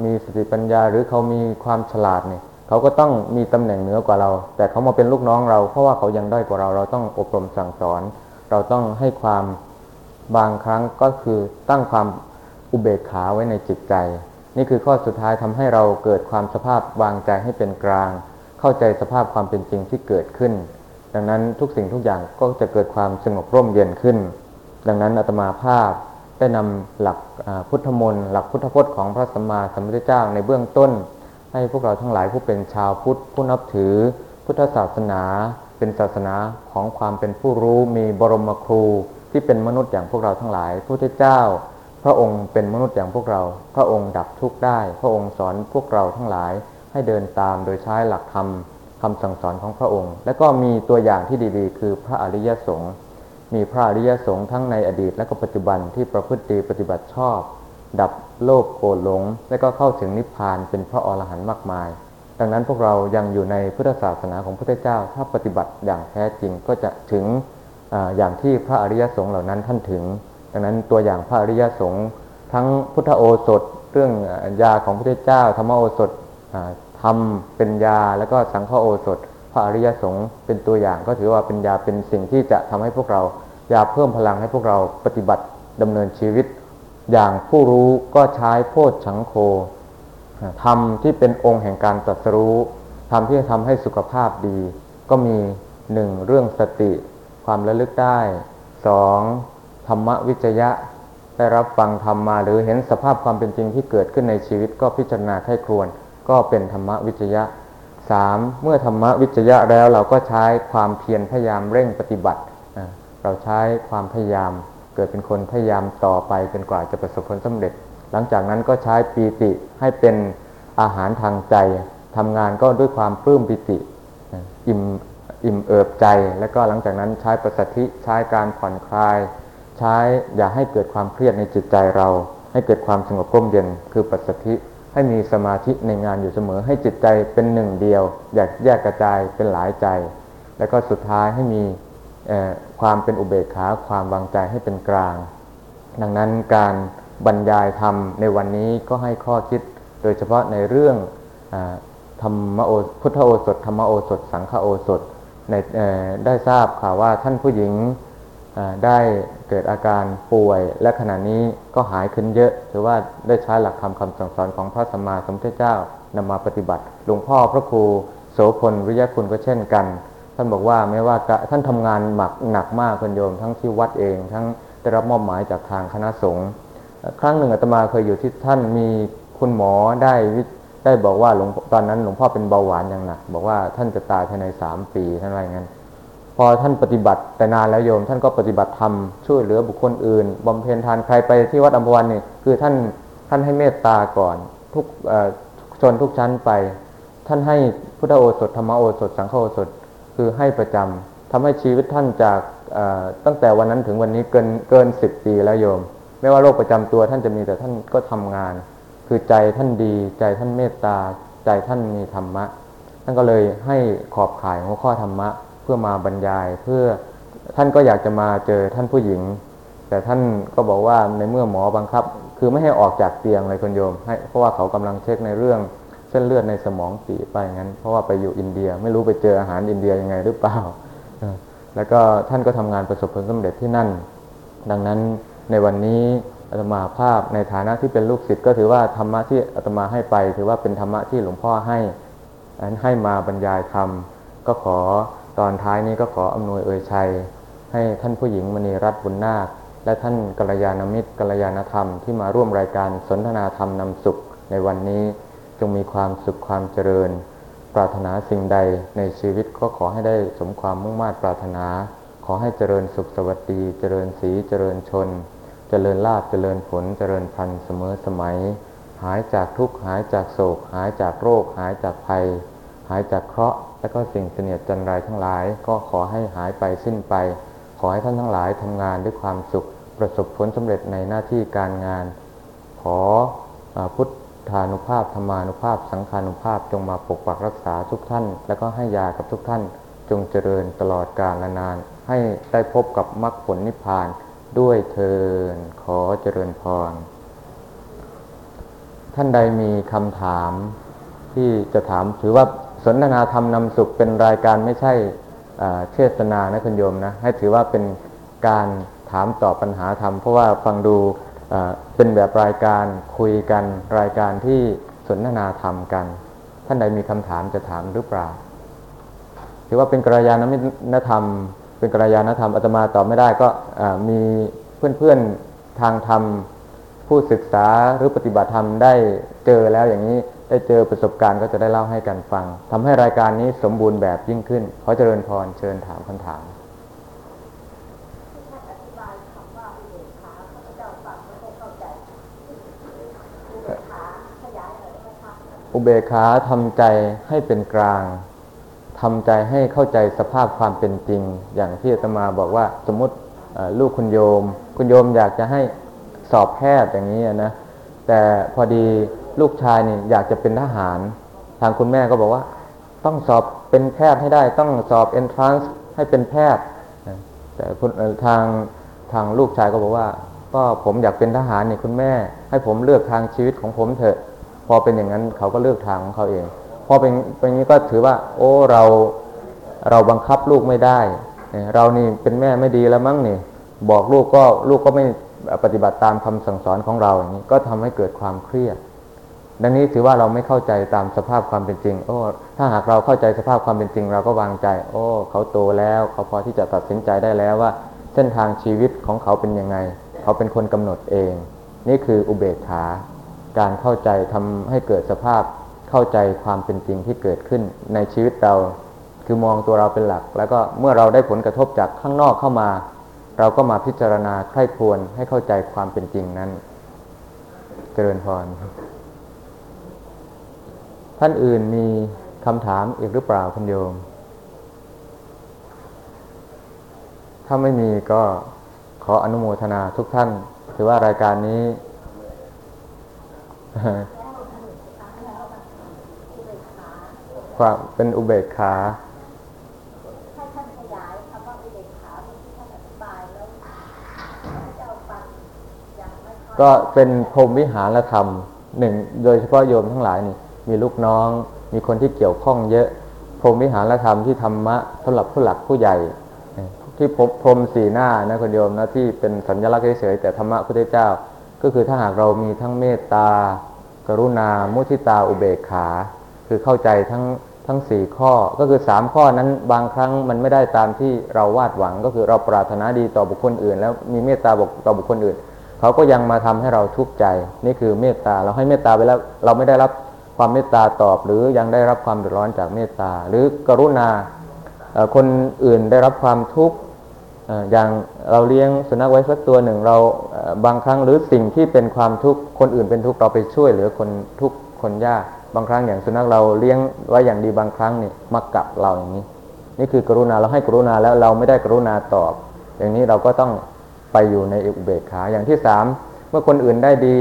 มีสติปัญญาหรือเขามีความฉลาดเนี่ย เขาก็ต้องมีตำแหน่งเหนือกว่าเรา แต่เขามาเป็นลูกน้องเรา เพราะว่าเขายังด้อยกว่าเรา เราต้องอบรมสั่งสอน เราต้องให้ความบางครั้งก็คือตั้งความอุเบกขาไว้ในจิตใจ นี่คือข้อสุดท้ายทำให้เราเกิดความสภาพวางใจให้เป็นกลาง เข้าใจสภาพความเป็นจริงที่เกิดขึ้น ดังนั้นทุกสิ่งทุกอย่างก็จะเกิดความสงบร่มเย็นขึ้น ดังนั้นอาตมาภาพได้นำหลักพุทธมนต์หลักพุทธพจน์ของพระสัมมาสัมพุทธเจ้าในเบื้องต้น ให้พวกเราทั้งหลายผู้เป็นชาวพุทธผู้นับถือ พุทธศาสนาเป็นศาสนาของความเป็นผู้รู้มีบรมครูที่เป็นมนุษย์อย่างพวกเราทั้งหลายพระพุทธเจ้า พระองค์เป็นมนุษย์อย่างพวกเรา พระองค์ดับทุกข์ได้ พระองค์สอนพวกเราทั้งหลายให้เดินตามโดยใช้หลักธรรมคำสั่งสอนของพระองค์ และก็มีตัวอย่างที่ดีๆ คือพระอริยสงฆ์มีพระอริยสงฆ์ทั้งในอดีตและก็ปัจจุบันที่ประพฤติดีปฏิบัติชอบ ดับโลภโกรธหลง และก็เข้าถึงนิพพานเป็นพระอรหันต์มากมาย ดังนั้นพวกเรายังอยู่ในพุทธศาสนาของพระพุทธเจ้า ถ้าปฏิบัติอย่างแท้จริงก็จะถึงออย่างที่พระอริยสงฆ์เหล่านั้นท่านถึง ดังนั้นตัวอย่างพระอริยสงฆ์ทั้งพุทธโอสถเรื่องยาของพระพุทธเจ้า ธรรมโอสถอ่าธรรมเป็นยาแล้วก็สังฆโอสถ พระอริยสงฆ์เป็นตัวอย่างก็ถือว่าเป็นยาเป็นสิ่งที่จะทำให้พวกเรายาเพิ่มพลังให้พวกเราปฏิบัติดำเนินชีวิต อย่างผู้รู้ก็ใช้โพชฌังโคธรรมที่เป็นองค์แห่งการตรัสรู้ทำที่จะทำให้สุขภาพดี ก็มีหนึ่งเรื่องสติ ความระลึกได้สองธรรมวิจยะ ได้รับฟังธรรมมาหรือเห็นสภาพความเป็นจริงที่เกิดขึ้นในชีวิตก็พิจารณาไข้ครวนก็เป็นธรรมวิจยะสามเมื่อธรรมวิจยะแล้วเราก็ใช้ความเพียรพยายามเร่งปฏิบัติ เราใช้ความพยายาม เกิดเป็นคนพยายามต่อไปจนกว่าจะประสบผลสำเร็จ หลังจากนั้นก็ใช้ปีติให้เป็นอาหารทางใจทำงานก็ด้วยความปลื้มปิติ อิ่มอิ่มเอิบใจ แล้วก็หลังจากนั้นใช้ประสัทธิใช้การผ่อนคลาย ใช้อย่าให้เกิดความเครียดในจิตใจเรา ให้เกิดความสงบร่มเย็นคือปัสสัทธิให้มีสมาธิในงานอยู่เสมอ ให้จิตใจเป็นหนึ่งเดียว อยากแยกกระจายเป็นหลายใจ แล้วก็สุดท้ายให้มี ความเป็นอุเบกขาความวางใจให้เป็นกลาง ดังนั้นการบรรยายธรรมในวันนี้ก็ให้ข้อคิดโดยเฉพาะในเรื่องอธรรมโอพุทธโอสถธรรมโอสถ สังฆโอสถในได้ทราบข่าวว่าท่านผู้หญิงได้เกิดอาการป่วย และขณะนี้ก็หายขึ้นเยอะถือว่าได้ใช้หลักธรรมคำสั่งสอนของพระสัมมาสัมพุทธเจ้านำมาปฏิบัติ หลวงพ่อพระครูโสพลวิยาคุณก็เช่นกัน ท่านบอกว่าไม่ว่ากะท่านทำงานหมักหนักมากคุณโยม ทั้งที่วัดเอง ทั้งได้รับมอบหมายจากทางคณะสงฆ์ครั้งหนึ่งอาตมาเคยอยู่ที่ท่านมีคุณหมอได้ได้บอกว่าหลวงตอนนั้นหลวงพ่อเป็นเบาหวานอย่างหนัก บอกว่าท่านจะตายภายในสามปีท่านว่าอย่างนั้น พอท่านปฏิบัติแต่นานแล้วโยม ท่านก็ปฏิบัติธรรมช่วยเหลือบุคคลอื่นบำเพ็ญทานใครไปที่วัดอัมพวันนี่คือท่านท่านให้เมตตาก่อนทุกชนทุกชั้นไป ท่านให้พุทธโอสถธรรมโอสถ สังฆโอสถ คือให้ประจำทำให้ชีวิตท่านจากตั้งแต่วันนั้นถึงวันนี้เกินเกินสิบปีแล้วโยม ไม่ว่าโรคประจำตัวท่านจะมีแต่ท่านก็ทำงาน คือใจท่านดี ใจท่านเมตตา ใจท่านมีธรรมะท่านก็เลยให้ขอบข่ายหัวข้อธรรมะเพื่อมาบรรยาย เพื่อท่านก็อยากจะมาเจอท่านผู้หญิง แต่ท่านก็บอกว่าในเมื่อหมอบังคับ คือไม่ให้ออกจากเตียงเลยคุณโยมให้เพราะว่าเขากำลังเช็คในเรื่อง เส้นเลือดในสมองตีไปงั้น เพราะว่าไปอยู่อินเดียไม่รู้ไปเจออาหารอินเดียยังไงหรือเปล่า แล้วก็ท่านก็ทำงานประสบผลสำเร็จที่นั่น ดังนั้นในวันนี้อาตมาภาพในฐานะที่เป็นลูกศิษย์ก็ถือว่าธรรมะที่อาตมาให้ไป ถือว่าเป็นธรรมะที่หลวงพ่อให้อันให้มาบรรยายธรรมก็ขอตอนท้ายนี้ก็ขออำนวยเอ่ยชัย ให้ท่านผู้หญิงมณีรัตน์บุญนาค และท่านกัลยาณมิตรกัลยาณธรรมที่มาร่วมรายการสนทนาธรรมนำสุขในวันนี้ จงมีความสุขความเจริญ ปรารถนาสิ่งใดในชีวิตก็ขอให้ได้สมความมุ่งมา่ปรารถนา ขอให้เจริญสุขสวัสดี เจริญสีเจริญชน เจริญลาภเจริญผล เจริญพันธุ์เสมอสมัย หายจากทุกข์หายจากโศก หายจากโรค หายจากภัย หายจากเคราะห์ และก็สิ่งเสนียดจันไรทั้งหลาย ก็ขอให้หายไปสิ้นไป ขอให้ท่านทั้งหลายทำงานด้วยความสุขประสบผลสำเร็จในหน้าที่การงาน ขออพุทธานุภาพธรรมานุภาพ สังฆานุภาพจงมาปกปักรักษาทุกท่าน แล้วก็ให้ยากับทุกท่าน จงเจริญตลอดกาลนาน ให้ได้พบกับมรรคผลนิพพาน ด้วยเทินขอเจริญพร ท่านใดมีคำถามที่จะถามถือว่าสนทนาธรรมนำสุขเป็นรายการไม่ใช่เทศนานะคุณโยมนะ ให้ถือว่าเป็นการถามตอบปัญหาธรรม เพราะว่าฟังดู เป็นแบบรายการคุยกันรายการที่สนทนาธรรมกัน ท่านใดมีคำถามจะถามหรือเปล่า ถือว่าเป็นกัลยาณมิตรธรรม เป็นกัลยาณธรรมอาตมาตอบไม่ได้ก็อ่ามีเพื่อนๆทางธรรม ผู้ศึกษาหรือปฏิบัติธรรมได้เจอแล้วอย่างนี้ได้เจอประสบการณ์ก็จะได้เล่าให้กันฟังทำให้รายการนี้สมบูรณ์แบบยิ่งขึ้นขอเจริญพรเชิญถามคำถาม อุเบกขาทำใจให้เป็นกลางทำใจให้เข้าใจสภาพความเป็นจริง อย่างที่อาตมาบอกว่าสมมติลูกคุณโยม คุณโยมอยากจะให้สอบแพทย์อย่างนี้นะแต่พอดีลูกชายนี่อยากจะเป็นทหาร ทางคุณแม่ก็บอกว่า ต้องสอบเป็นแพทย์ให้ได้ ต้องสอบ entrance ให้เป็นแพทย์แต่ทางทางลูกชายก็บอกว่า ก็ผมอยากเป็นทหารนี่คุณแม่ ให้ผมเลือกทางชีวิตของผมเถอะ อเป็นอย่างนั้นเขาก็เลือกทางของเขาเอง พอเป็นเป็นอย่างนี้ก็ถือว่า โอ้เราเราบังคับลูกไม่ได้เนี่ยเรานี่เป็นแม่ไม่ดีแล้วมั้งนี่ บอกลูกก็ลูกก็ไม่ปฏิบัติตามคำสั่งสอนของเราอย่างนี้ก็ทำให้เกิดความเครียด ดังนี้ถือว่าเราไม่เข้าใจตามสภาพความเป็นจริง โอ้ถ้าหากเราเข้าใจสภาพความเป็นจริง เราก็วางใจ โอ้เขาโตแล้ว เขาพอที่จะตัดสินใจได้แล้วว่า เส้นทางชีวิตของเขาเป็นยังไง เขาเป็นคนกำหนดเอง นี่คืออุเบกขา การเข้าใจทำให้เกิดสภาพเข้าใจความเป็นจริงที่เกิดขึ้นในชีวิตเรา คือมองตัวเราเป็นหลัก แล้วก็เมื่อเราได้ผลกระทบจากข้างนอกเข้ามา เราก็มาพิจารณาใคร่ควญให้เข้าใจความเป็นจริงนั้น เจริญพรท่านอื่นมีคำถามอีกหรือเปล่าคุณโยม ถ้าไม่มีก็ขออนุโมทนาทุกท่าน ถือว่ารายการนี้ ความเป็นอุเบกขาให้ท่านขยายคำว่าอุเบกขาที่ท่านอธิบายแล้วเจ้าฟังอย่างไม่เข้าก็เป็นพรหมวิหารธรรมหนึ่งโดยเฉพาะโยมทั้งหลายนี่ มีลูกน้อง มีคนที่เกี่ยวข้องเยอะ พรหมวิหารธรรมที่ธรรมะสำหรับผู้หลักผู้ใหญ่ ที่พบพรหมสีหน้านะคุณโยมนะที่เป็นสัญลักษณ์เฉยๆแต่ธรรมะพุทธเจ้า ก็คือถ้าหากเรามีทั้งเมตตา กรุณา มุทิตาอุเบกขา คือเข้าใจทั้งทั้งสี่ข้อ ก็คือสามข้อนั้นบางครั้งมันไม่ได้ตามที่เราวาดหวัง ก็คือเราปรารถนาดีต่อบุคคลอื่น แล้วมีเมตตาบอกต่อบุคคลอื่น เขาก็ยังมาทำให้เราทุกข์ใจ นี่คือเมตตา เราให้เมตตาไปแล้วเราไม่ได้รับความเมตตาตอบ หรือยังได้รับความเดือดร้อนจากเมตตา หรือกรุณาคนอื่นได้รับความทุกข์ อย่างเราเลี้ยงสุนัขไว้สักตัวหนึ่งเราบางครั้งหรือสิ่งที่เป็นความทุกข์คนอื่นเป็นทุกข์เราไปช่วยเหลือคนทุกข์คนยากบางครั้งอย่างสุนัขเราเลี้ยงไว้อย่างดีบางครั้งนี่มากัดเราอย่างนี้ นี่คือกรุณาเราให้กรุณาแล้วเราไม่ได้กรุณาตอบ อย่างนี้เราก็ต้องไปอยู่ในอุเบกขาอย่างที่สามเมื่อคนอื่นได้ดี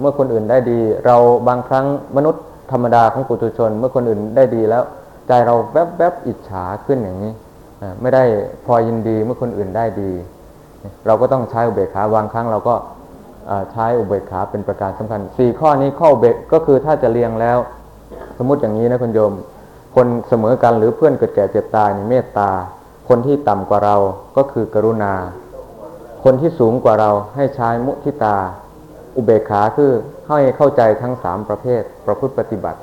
เมื่อคนอื่นได้ดี เราบางครั้งมนุษย์ธรรมดาของปุถุชน เมื่อคนอื่นได้ดีแล้ว ใจเราแวบๆอิจฉาขึ้นอย่างนี้ ไม่ได้พอยินดีเมื่อคนอื่นได้ดี เราก็ต้องใช้อุเบกขาบางครั้งเราก็ใช้อุเบกขาเป็นประการสำคัญสี่ข้อนี้ข้ออุเบกก็คือถ้าจะเรียงแล้ว สมมติอย่างนี้นะคุณโยม คนเสมอกันหรือเพื่อนเกิดแก่เจ็บตายนี่เมตตา คนที่ต่ำกว่าเราก็คือกรุณา คนที่สูงกว่าเราให้ใช้มุทิตา อุเบกขาคือให้เข้าใจทั้งสามประเภท ประพฤติปฏิบัติ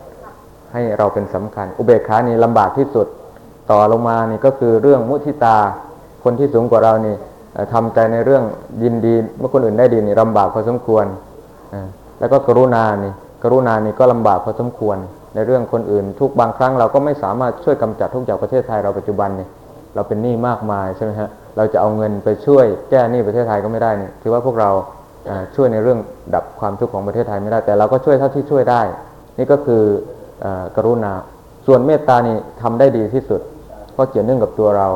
ให้เราเป็นสำคัญ อุเบกขานี่ลำบากที่สุด ต่อลงมานี่ก็คือเรื่องมุทิตา คนที่สูงกว่าเรานี่เอ่อทำใจในเรื่องยินดีเมื่อคนอื่นได้ดีนี่ลำบากพอสมควรอ่าแล้วก็กรุณานี่กรุณานี่ก็ลำบากพอสมควร ในเรื่องคนอื่น ทุกบางครั้งเราก็ไม่สามารถช่วยกำจัดทุกอย่างประเทศไทยเราปัจจุบันนี่เราเป็นหนี้มากมายใช่ไหมฮะเราจะเอาเงินไปช่วยแก้หนี้ประเทศไทยก็ไม่ได้นี่ถือว่าพวกเราช่วยในเรื่องดับความทุกข์ของประเทศไทยไม่ได้แต่เราก็ช่วยเท่าที่ช่วยได้ นี่ก็คืออ่อกรุณาส่วนเมตตานี่ทำได้ดีที่สุด เพราะเกี่ยวเนื่องกับตัวเรา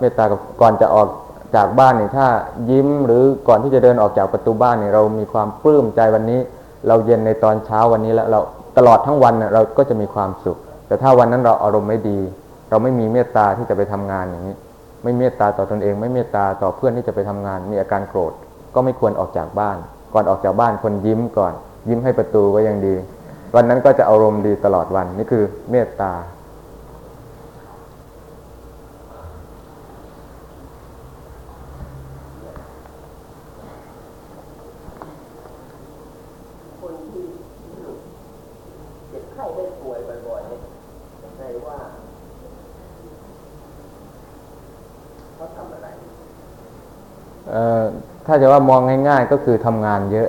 เมตตากับก่อนจะออกจากบ้านเนี่ยถ้ายิ้มหรือก่อนที่จะเดินออกจากประตูบ้านเนี่ยเรามีความปลื้มใจวันนี้ เราเย็นในตอนเช้าวันนี้แล้วเราตลอดทั้งวันน่ะเราก็จะมีความสุข แต่ถ้าวันนั้นเราอารมณ์ไม่ดี เราไม่มีเมตตาที่จะไปทำงานอย่างนี้ ไม่เมตตาต่อตนเอง ไม่เมตตาต่อเพื่อนที่จะไปทำงาน มีอาการโกรธ ก็ไม่ควรออกจากบ้าน ก่อนออกจากบ้านคนยิ้มก่อน ยิ้มให้ประตูก็ยังดี วันนั้นก็จะอารมณ์ดีตลอดวันนี่คือเมตตา คนที่เจ็บไข้ได้ป่วยบ่อยๆเนี่ยในว่าเขาทำอะไร เอ่อ ถ้าจะว่ามองง่าย ๆ ก็คือทำงานเยอะ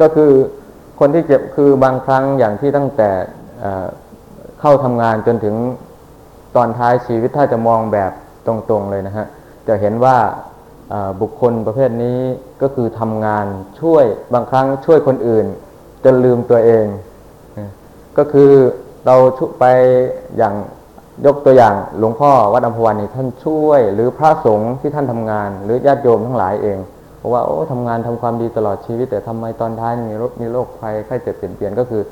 ก็คือคนที่เจ็บคือบางครั้งอย่างที่ตั้งแต่เเข้าทำงานจนถึงตอนท้ายชีวิตถ้าจะมองแบบตรงๆเลยนะฮะ จะเห็นว่าบุคคลประเภทนี้ก็คือทำงานช่วยบางครั้งช่วยคนอื่น จนลืมตัวเอง ก็คือเราไปอย่าง ยกตัวอย่างหลวงพ่อวัดอัมพวันนี่ท่านช่วย หรือพระสงฆ์ที่ท่านทำงาน หรือญาติโยมทั้งหลายเองเพราะว่าโอ้ทำงานทำความดีตลอดชีวิต แต่ทำไมตอนท้ายมีโรคมีโรคภัยไข้เจ็บเปลี่ยนเปลี่ยนก็คือ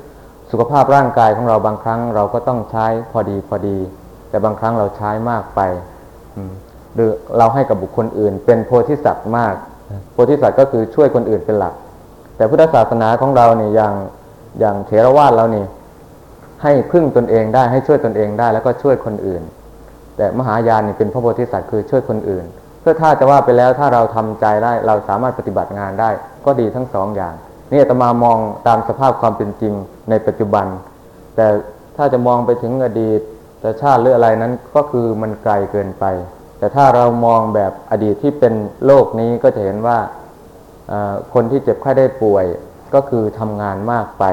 สุขภาพร่างกายของเราบางครั้งเราก็ต้องใช้พอดีพอดี แต่บางครั้งเราใช้มากไปหรือเราให้กับบุคคลอื่น เป็นโพธิสัตว์มาก โพธิสัตว์ก็คือช่วยคนอื่นเป็นหลัก แต่พุทธศาสนาของเราเนี่ยอย่างอย่างเถรวาทเราเนี่ ให้พึ่งตนเองได้ให้ช่วยตนเองได้ แล้วก็ช่วยคนอื่น แต่มหายานนี่เป็นพระโพธิสัตว์คือช่วยคนอื่น เพื่อถ้าจะว่าไปแล้วถ้าเราทำใจได้เราสามารถปฏิบัติงานได้ ก็ดีทั้งสองอย่างนี่อาตมามองตามสภาพความเป็นจริงในปัจจุบัน แต่ถ้าจะมองไปถึงอดีตแต่ชาติหรืออะไรนั้นก็คือมันไกลเกินไป แต่ถ้าเรามองแบบอดีตที่เป็นโลกนี้ก็จะเห็นว่าคนที่เจ็บไข้ได้ป่วยก็คือทำงานมากไป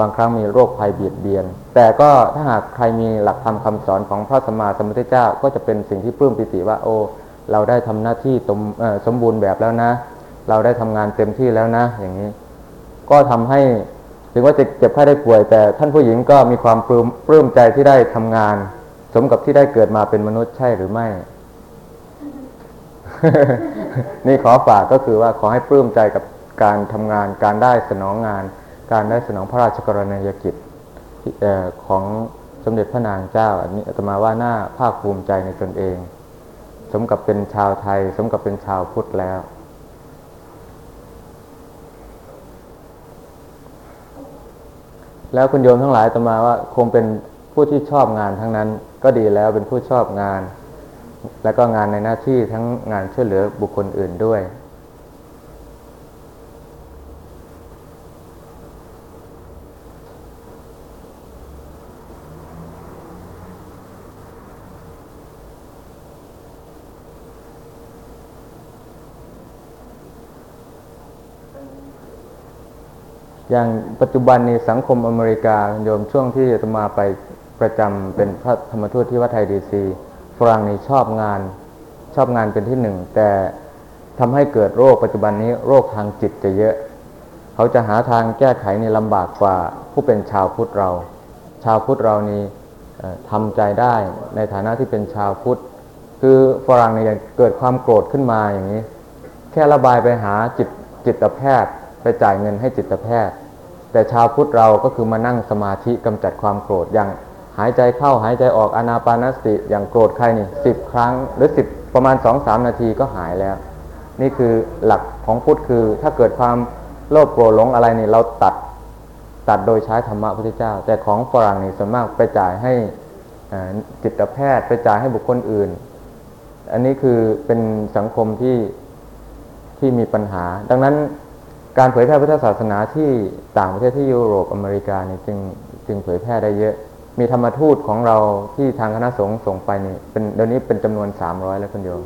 บางครั้งมีโรคภัยเบียดเบียน แต่ก็ถ้าหากใครมีหลักธรรมคำสอนของพระสัมมาสัมพุทธเจ้าก็จะเป็นสิ่งที่ปลื้มปิติว่าโอ้เราได้ทำหน้าที่สมบูรณ์แบบแล้วนะ เราได้ทำงานเต็มที่แล้วนะ อย่างนี้ ก็ทำให้ถึงว่าจะเจ็บไข้ได้ป่วย แต่ท่านผู้หญิงก็มีความปลื้มปลื้มใจที่ได้ทำงาน สมกับที่ได้เกิดมาเป็นมนุษย์ใช่หรือไม่นี่ขอฝากก็คือว่าขอให้ปลื้มใจกับการทำงานการได้สนองงาน การได้สนองพระราชกรณียกิจของสมเด็จพระนางเจ้า อันนี้อาตมาว่าหน่าภาคภูมิใจในตนเอง สมกับเป็นชาวไทย สมกับเป็นชาวพุทธแล้ว แล้วคุณโยมทั้งหลายอาตมาว่าคงเป็นผู้ที่ชอบงานทั้งนั้นก็ดีแล้วเป็นผู้ชอบงาน แล้วก็งานในหน้าที่ทั้งงานช่วยเหลือบุคคลอื่นด้วย อย่างปัจจุบันในสังคมอเมริกาโยมช่วงที่อาตมาไปประจำเป็นพระธรรมทูตที่วัดไทยดีซีฝรั่งนี่ชอบงานชอบงานเป็นที่หนึ่ง แต่ทำให้เกิดโรคปัจจุบันนี้โรคทางจิตจะเยอะ เขาจะหาทางแก้ไขในี่ลำบากกว่าผู้เป็นชาวพุทธเรา ชาวพุทธเรานี่เอ่อทำใจได้ในฐานะที่เป็นชาวพุทธคือฝรั่งเนี่ยเกิดความโกรธขึ้นมาอย่างนี้ แค่ระบายไปหาจิตจิตแพทย์ ไปจ่ายเงินให้จิตแพทย์ แต่ชาวพุทธเราก็คือมานั่งสมาธิกำจัดความโกรธอย่างหายใจเข้าหายใจออกอนาปานสติอย่างโกรธใครนี่สิบครั้งหรือสิบประมาณสองสามนาทีก็หายแล้ว นี่คือหลักของพุทธคือถ้าเกิดความโลภโกรธหลงอะไรนี่เราตัดตัดโดยใช้ธรรมะพระพุทธเจ้า แต่ของฝรั่งนี่ส่วนมากไปจ่ายให้จิตแพทย์ไปจ่ายให้บุคคลอื่น อันนี้คือเป็นสังคมที่ที่มีปัญหา ดังนั้น การเผยแพร่พุทธศาสนาที่ต่างประเทศที่ยุโรปอเมริกาเนี่จึงจึงเผยแพร่ได้เยอะ มีธรรมทูตของเราที่ทางคณะสงฆ์ส่งไปนี่เป็นเดี๋ยวนี้เป็นจำนวน 300 แล้วคุณโยม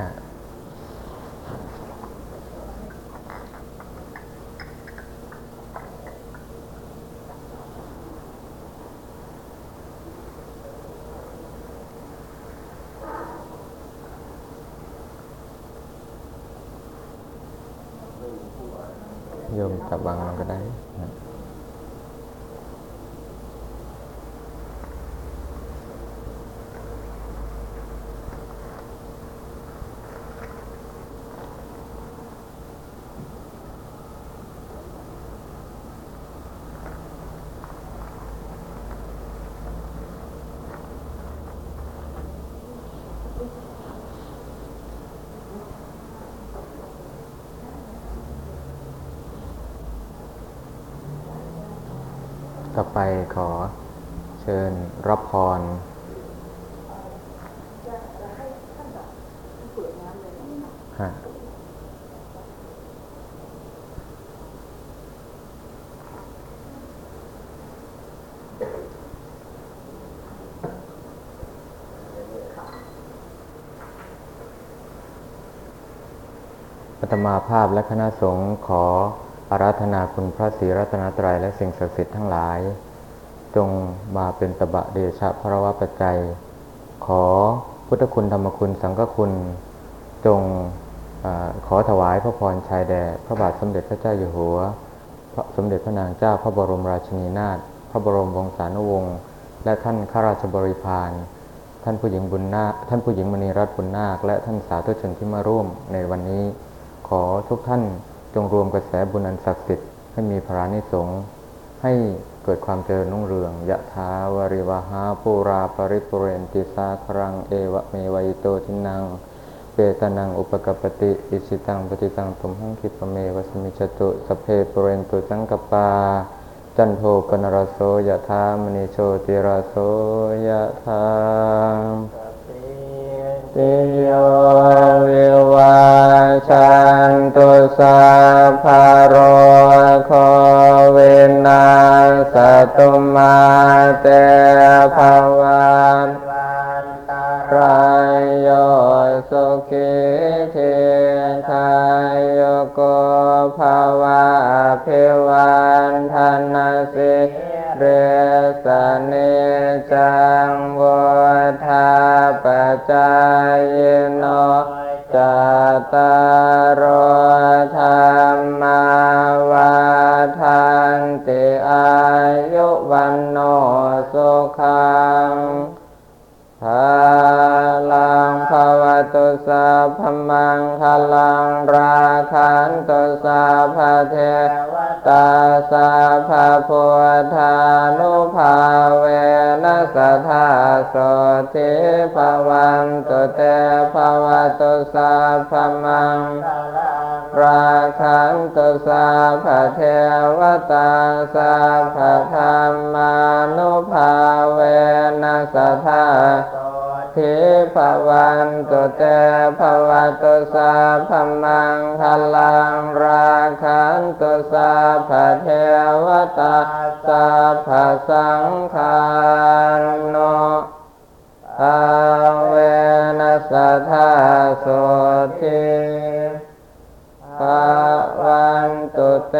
ฮะ โยมจับวางมันก็ได้ฮะต่อไปขอเชิญ รับพรฮะปัตมาภาพและคณะสงฆ์ขออาราธนาคุณพระศรีรัตนตรัยและสิ่งศักดิ์สิทธิ์ทั้งหลาย จงมาเป็นตบะเดชะพระวะปัจจัย ขอพุทธคุณธรรมคุณสังฆคุณ จงอขอถวายพระพรชัยแด่พระบาทสมเด็จพระเจ้าอยู่หัว พระสมเด็จพระนางเจ้าพระบรมราชินีนาถพระบรมวงศานุวงศ์และท่านข้าราชบริพารท่านผู้หญิงบุญนาท่านผู้หญิงมณีรัตน์บุญนาค และท่านสาธุชนที่มาร่วมในวันนี้ ขอทุกท่านจงรวมกระแสบุญอันศักดิ์สิทธิ์ให้มีพรานิสงส์ให้ เกิดความเจริญรุ่งเรืองยะถาวริวหาปูราปริปุเรนติสาครังเอวะเมวัยโตทินังเปตานังอุปกปปติอิชิตังปฏิตังตุมหังคิปะเมวสมิจตุสเพปุเรนตุสังกปา จันโทปนรโสยะธามณิโชติราโสยะธา ติโยวิวาชันตุสัพพโรโควินาสตุมาเตภวันตารายโยสุขิเททายโยโกภาวะพิวันธนสิเรสเนจัง พพมังคลังราคันตุสัพเทวตาสัพพุทธานุภาเวนัสทธาโสติภวันตุเตภวตุสัพมังราคันตุสัพเทวตาสัพธรรมานุภาเวนัสทธา ทิภวันตุเตภวตุสัพพมังคลังราคันตุสัพเทวตาสัพสังฆาโนอาเวนัสธาโสทิภวันตุเต